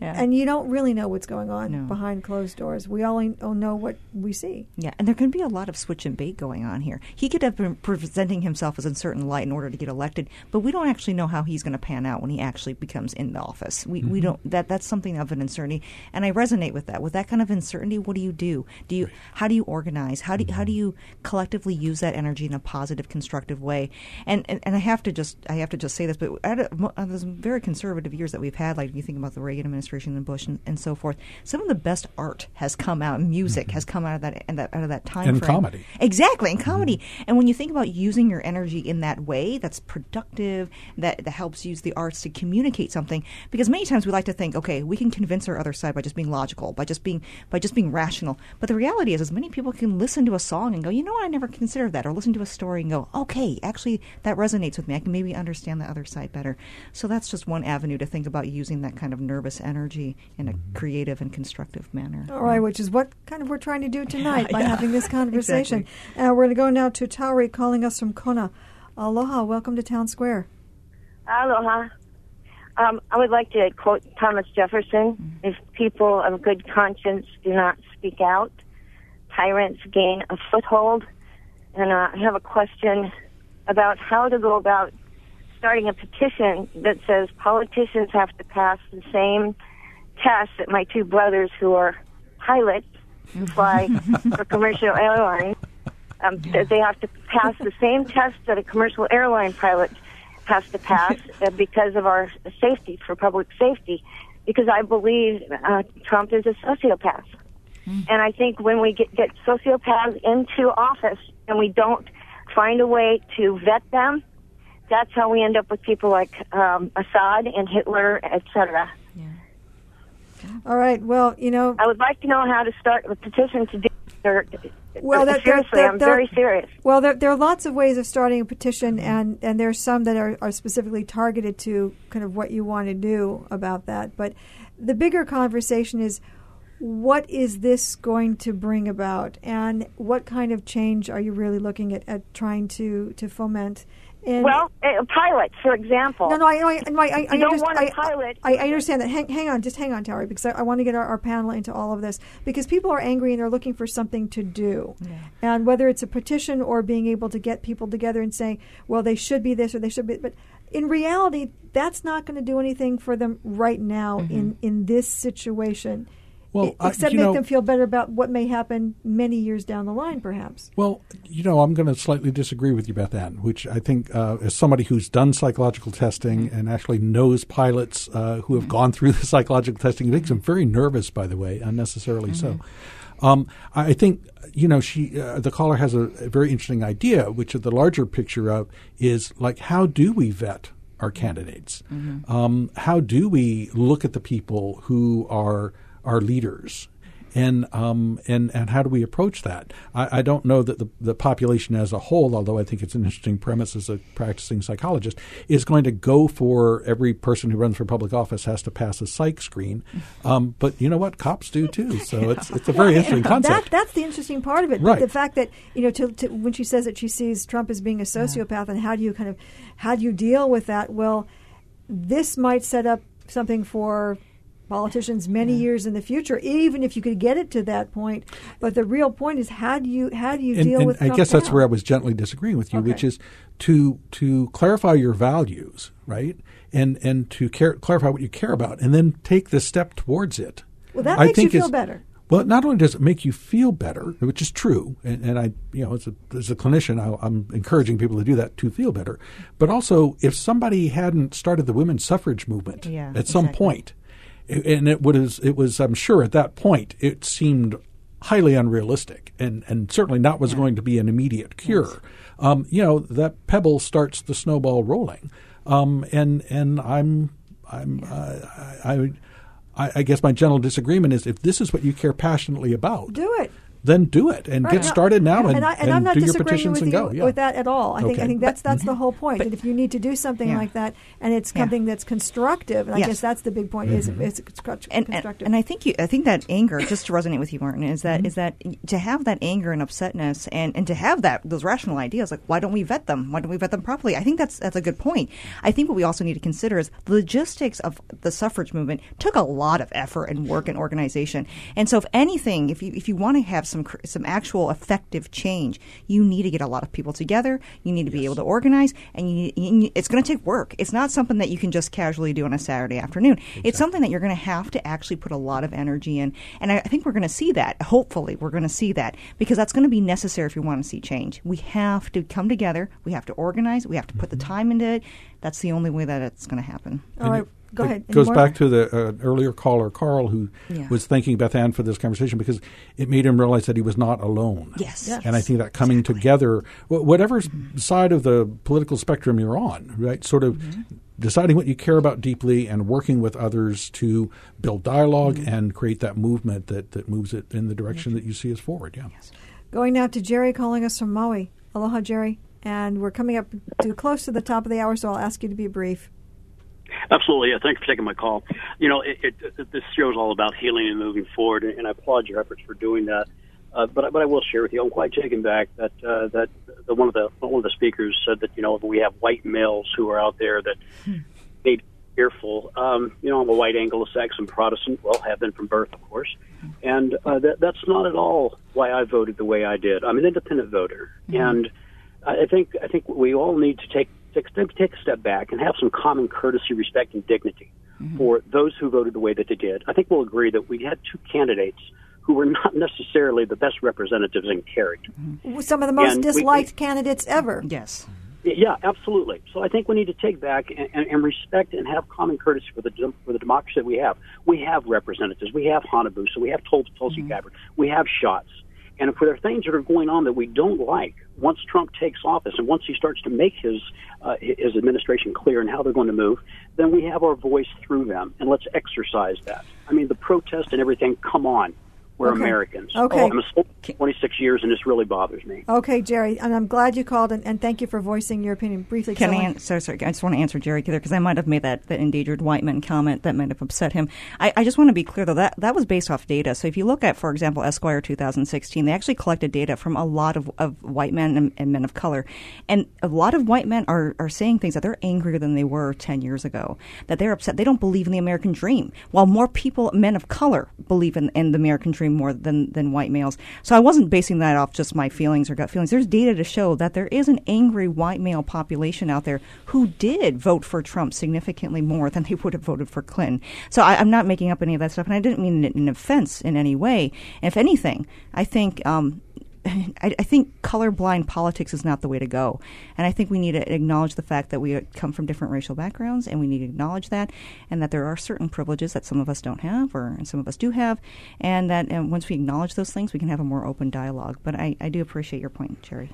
Yeah. And you don't really know what's going on No. behind closed doors. We only know what we see. Yeah, and there can be a lot of switch and bait going on here. He could have been presenting himself as a certain light in order to get elected, but we don't actually know how he's going to pan out when he actually becomes in the office. We we Mhm. don't that that's something of an uncertainty, and I resonate with that. With that kind of uncertainty, what do you do? Do you how do you organize? How do how do you collectively use that energy in a positive, constructive way? And and, and I have to just I have to just say this, but out of, mo- of those very conservative years that we've had, like you think about the Reagan administration and Bush and, and so forth, some of the best art has come out, music has mm-hmm. come out of that, and that out of that time And frame. comedy. Exactly, and comedy. Mm-hmm. And when you think about using your energy in that way, that's productive, that, that helps use the arts to communicate something. Because many times we like to think, okay, we can convince our other side by just being logical, by just being by just being rational. But the reality is, as many people can listen to a song and go, you know what, I never considered that, or listen to a story and go, okay, actually that resonates with me. I can maybe understand the other side better. So that's just one avenue to think about using that kind of nervous energy in a creative and constructive manner. All right, which is what kind of we're trying to do tonight by Yeah, having this conversation. Uh, we're going to go now to Tauri calling us from Kona. Aloha, welcome to Town Square. Aloha. Um, I would like to quote Thomas Jefferson If people of good conscience do not speak out, tyrants gain a foothold. And uh, I have a question about how to go about starting a petition that says politicians have to pass the same tests that my two brothers, who are pilots, who fly for commercial airlines. Um, that they have to pass the same test that a commercial airline pilot has to pass uh, because of our safety, for public safety. Because I believe uh, Trump is a sociopath. And I think when we get, get sociopaths into office and we don't find a way to vet them, that's how we end up with people like um, Assad and Hitler, etc. Yeah. All right. Well, you know, I would like to know how to start a petition to do. Or, well, that, seriously, that- I'm that- very serious. Well, there, there are lots of ways of starting a petition, and, and there are some that are, are specifically targeted to kind of what you want to do about that. But the bigger conversation is what is this going to bring about, and what kind of change are you really looking at, at trying to, to foment? And well, uh, pilots, for example. no, no, I, I, no, I, I, I, don't want a I- pilot. I, I understand that. Hang, hang on, just hang on, Terry, because I, I want to get our, our panel into all of this. Because people are angry and they're looking for something to do. And whether it's a petition or being able to get people together and saying, well, they should be this or they should be. But in reality, that's not going to do anything for them right now in, in this situation. Well, I- except you make know- them feel better about what may happen many years down the line, perhaps. Well, you know, I'm going to slightly disagree with you, Beth Ann, which I think, uh, as somebody who's done psychological testing and actually knows pilots uh, who have gone through the psychological testing, it makes them very nervous, by the way, unnecessarily so. Um, I I think, you know, she, uh, the caller has a, a very interesting idea, which the larger picture of is like, how do we vet our candidates? Um, how do we look at the people who are our leaders? and um, and and how do we approach that? I, I don't know that the, the population as a whole, although I think it's an interesting premise as a practicing psychologist, is going to go for every person who runs for public office has to pass a psych screen. Um, but you know what? Cops do too. So it's it's a very interesting concept. That, that's the interesting part of it. Right. The fact that you know, to, to, when she says that she sees Trump as being a sociopath, and how do you kind of how do you deal with that? Well, this might set up something for politicians many years in the future, even if you could get it to that point. But the real point is how do you how do you and, deal and with? I guess that's now? where I was gently disagreeing with you, which is to to clarify your values, right, and and to care, clarify what you care about, and then take the step towards it. Well, that I makes you feel better. Well, not only does it make you feel better, which is true, and, and I, you know, as a, as a clinician, I, I'm encouraging people to do that to feel better. But also, if somebody hadn't started the women's suffrage movement Yeah, at some exactly. point, and it was, it was, I'm sure at that point, it seemed highly unrealistic, and and certainly not was going to be an immediate cure. Um, you know, that pebble starts the snowball rolling, um, and and I'm I'm uh, I. I, I guess my general disagreement is if this is what you care passionately about, do it. Then do it and Right. get started now and, and, I, and I'm not do your petitions with and go. Yeah. with that at all. I think I think that's that's the whole point. that if you need to do something Yeah. like that, and it's Yeah. something that's constructive, and I guess that's the big point is Mm-hmm. it's construct- and, and, constructive. and I think you, I think that anger, just to resonate with you, Martin, is that is that to have that anger and upsetness, and, and to have that those rational ideas, like why don't we vet them? Why don't we vet them properly? I think that's that's a good point. I think what we also need to consider is the logistics of the suffrage movement took a lot of effort and work and organization. And so, if anything, if you if you want to have some cr- some actual effective change, you need to get a lot of people together. You need to be able to organize, and you, you, it's going to take work. It's not something that you can just casually do on a Saturday afternoon. It's something that you're going to have to actually put a lot of energy in. And I, I think we're going to see that. Hopefully, we're going to see that because that's going to be necessary if we want to see change. We have to come together. We have to organize. We have to put the mm-hmm. time into it. That's the only way that it's going to happen. all right, go It ahead. Any goes more? back to the uh, earlier caller, Carl, who Yeah. was thanking Beth Ann for this conversation because it made him realize that he was not alone. Yes. And I think that coming together, whatever Mm-hmm. side of the political spectrum you're on, right, sort of Mm-hmm. deciding what you care about deeply and working with others to build dialog Mm-hmm. and create that movement that, that moves it in the direction that you see as forward. Yeah. Going now to Jerry calling us from Maui. Aloha, Jerry. And we're coming up to close to the top of the hour, so I'll ask you to be brief. Absolutely. Yeah. Thanks for taking my call. You know, it, it, this show is all about healing and moving forward, and, and I applaud your efforts for doing that. Uh, but I- but I will share with you, I'm quite taken back that uh, that the, one of the one of the speakers said that you know we have white males who are out there that made fearful. Um, you know, I'm a white Anglo-Saxon Protestant. Well, have been from birth, of course, and uh, that that's not at all why I voted the way I did. I'm an independent voter, and I I think I think we all need to take take take a step back and have some common courtesy, respect, and dignity mm-hmm. for those who voted the way that they did. I think we'll agree that we had two candidates who were not necessarily the best representatives in character. Mm-hmm. Some of the most And we- disliked candidates ever. Yes. Yeah, absolutely. So I think we need to take back and, and, and respect and have common courtesy for the for the democracy that we have. We have representatives. We have Hanabusa. We have Tul- Tulsi mm-hmm. Gabbard. We have Schatz. And if there are things that are going on that we don't like, once Trump takes office and once he starts to make his uh, his administration clear and how they're going to move, then we have our voice through them, and let's exercise that. I mean, the protest and everything. Come on, we're Okay. Americans. Okay. Oh, I'm a soldier for 26 years, and this really bothers me. Okay, Jerry, and I'm glad you called, and, and thank you for voicing your opinion briefly. Can I an- so sorry, I just want to answer Jerry there because I might have made that, that endangered white man comment that might have upset him. I, I just want to be clear though that that was based off data. So if you look at, for example, Esquire 2016, they actually collected data from a lot of, of white men and, and men of color, and a lot of white men are, are saying things that they're angrier than they were 10 years ago. That they're upset. They don't believe in the American dream. While more people, men of color, believe in, in the American dream more than than white males. So I wasn't basing that off just my feelings or gut feelings. There's data to show that there is an angry white male population out there who did vote for Trump significantly more than they would have voted for Clinton. So I, I'm not making up any of that stuff, and I didn't mean it in offense in any way. If anything, I think. Um, I, I think colorblind politics is not the way to go. And I think we need to acknowledge the fact that we come from different racial backgrounds, and we need to acknowledge that, and that there are certain privileges that some of us don't have, or some of us do have, and that and once we acknowledge those things, we can have a more open dialogue. But I, I do appreciate your point, Jerry.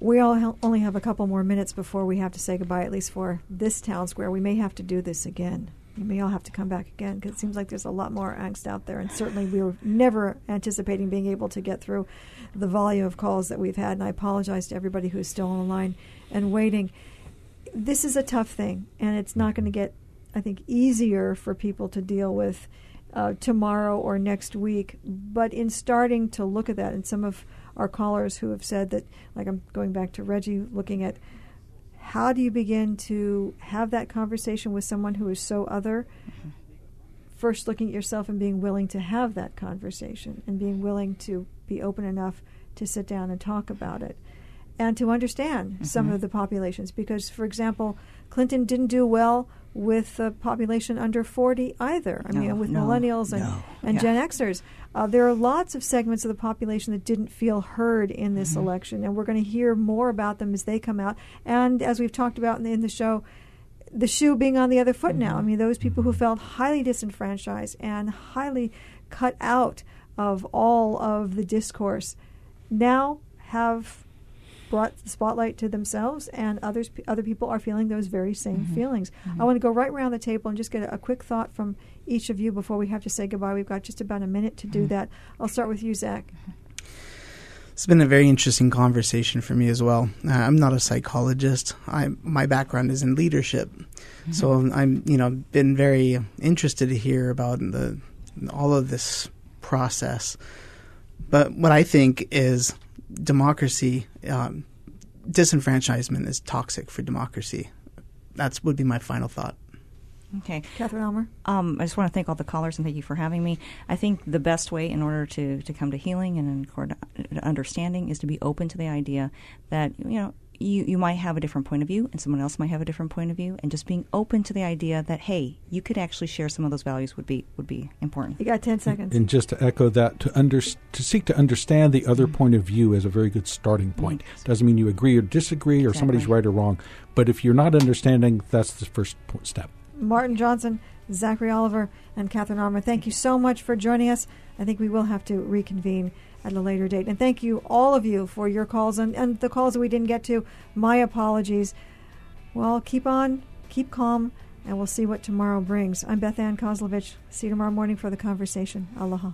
We all hel- only have a couple more minutes before we have to say goodbye, at least for this town square. We may have to do this again. We may all have to come back again because it seems like there's a lot more angst out there. And certainly we were never anticipating being able to get through the volume of calls that we've had. And I apologize to everybody who's still on the line and waiting. This is a tough thing, and it's not going to get, I think, easier for people to deal with uh, tomorrow or next week. But in starting to look at that, and some of our callers who have said that, like I'm going back to Reggie, looking at how do you begin to have that conversation with someone who is so other? First, looking at yourself and being willing to have that conversation and being willing to be open enough to sit down and talk about it and to understand some Mhm. of the populations. Because, for example, Clinton didn't do well with the population under 40 either. I No, mean, with no, millennials and, no. and Yeah. Gen Xers. Uh, there are lots of segments of the population that didn't feel heard in this Mm-hmm. election, and we're going to hear more about them as they come out. And as we've talked about in the, in the show, the shoe being on the other foot now. Mm-hmm. I mean, those people who felt highly disenfranchised and highly cut out of all of the discourse now have brought the spotlight to themselves, and others other people are feeling those very same Mhm. feelings. Mhm. I want to go right around the table and just get a, a quick thought from each of you before we have to say goodbye. We've got just about a minute to do that. I'll start with you, Zach. It's been a very interesting conversation for me as well. Uh, I'm not a psychologist. I my background is in leadership, so I'm you know been very interested to hear about the all of this process. But what I think is democracy, um, disenfranchisement is toxic for democracy. That would be my final thought. Okay. Catherine Aumer. Um, I just want to thank all the callers and thank you for having me. I think the best way in order to, to come to healing and in accord to understanding is to be open to the idea that, you know, you, you might have a different point of view and someone else might have a different point of view and just being open to the idea that, hey, you could actually share some of those values would be would be important. You got 10 seconds. And just to echo that, to under, to seek to understand the other point of view is a very good starting mm-hmm. point. Doesn't mean you agree or disagree or somebody's right or wrong, but if you're not understanding, that's the first po- step. Martin Johnson, Zachary Oliver, and Catherine Aumer, thank you so much for joining us. I think we will have to reconvene at a later date. And thank you, all of you, for your calls and, and the calls that we didn't get to. My apologies. Well, keep on, keep calm, and we'll see what tomorrow brings. I'm Beth Ann Kozlovich. See you tomorrow morning for the conversation. Aloha.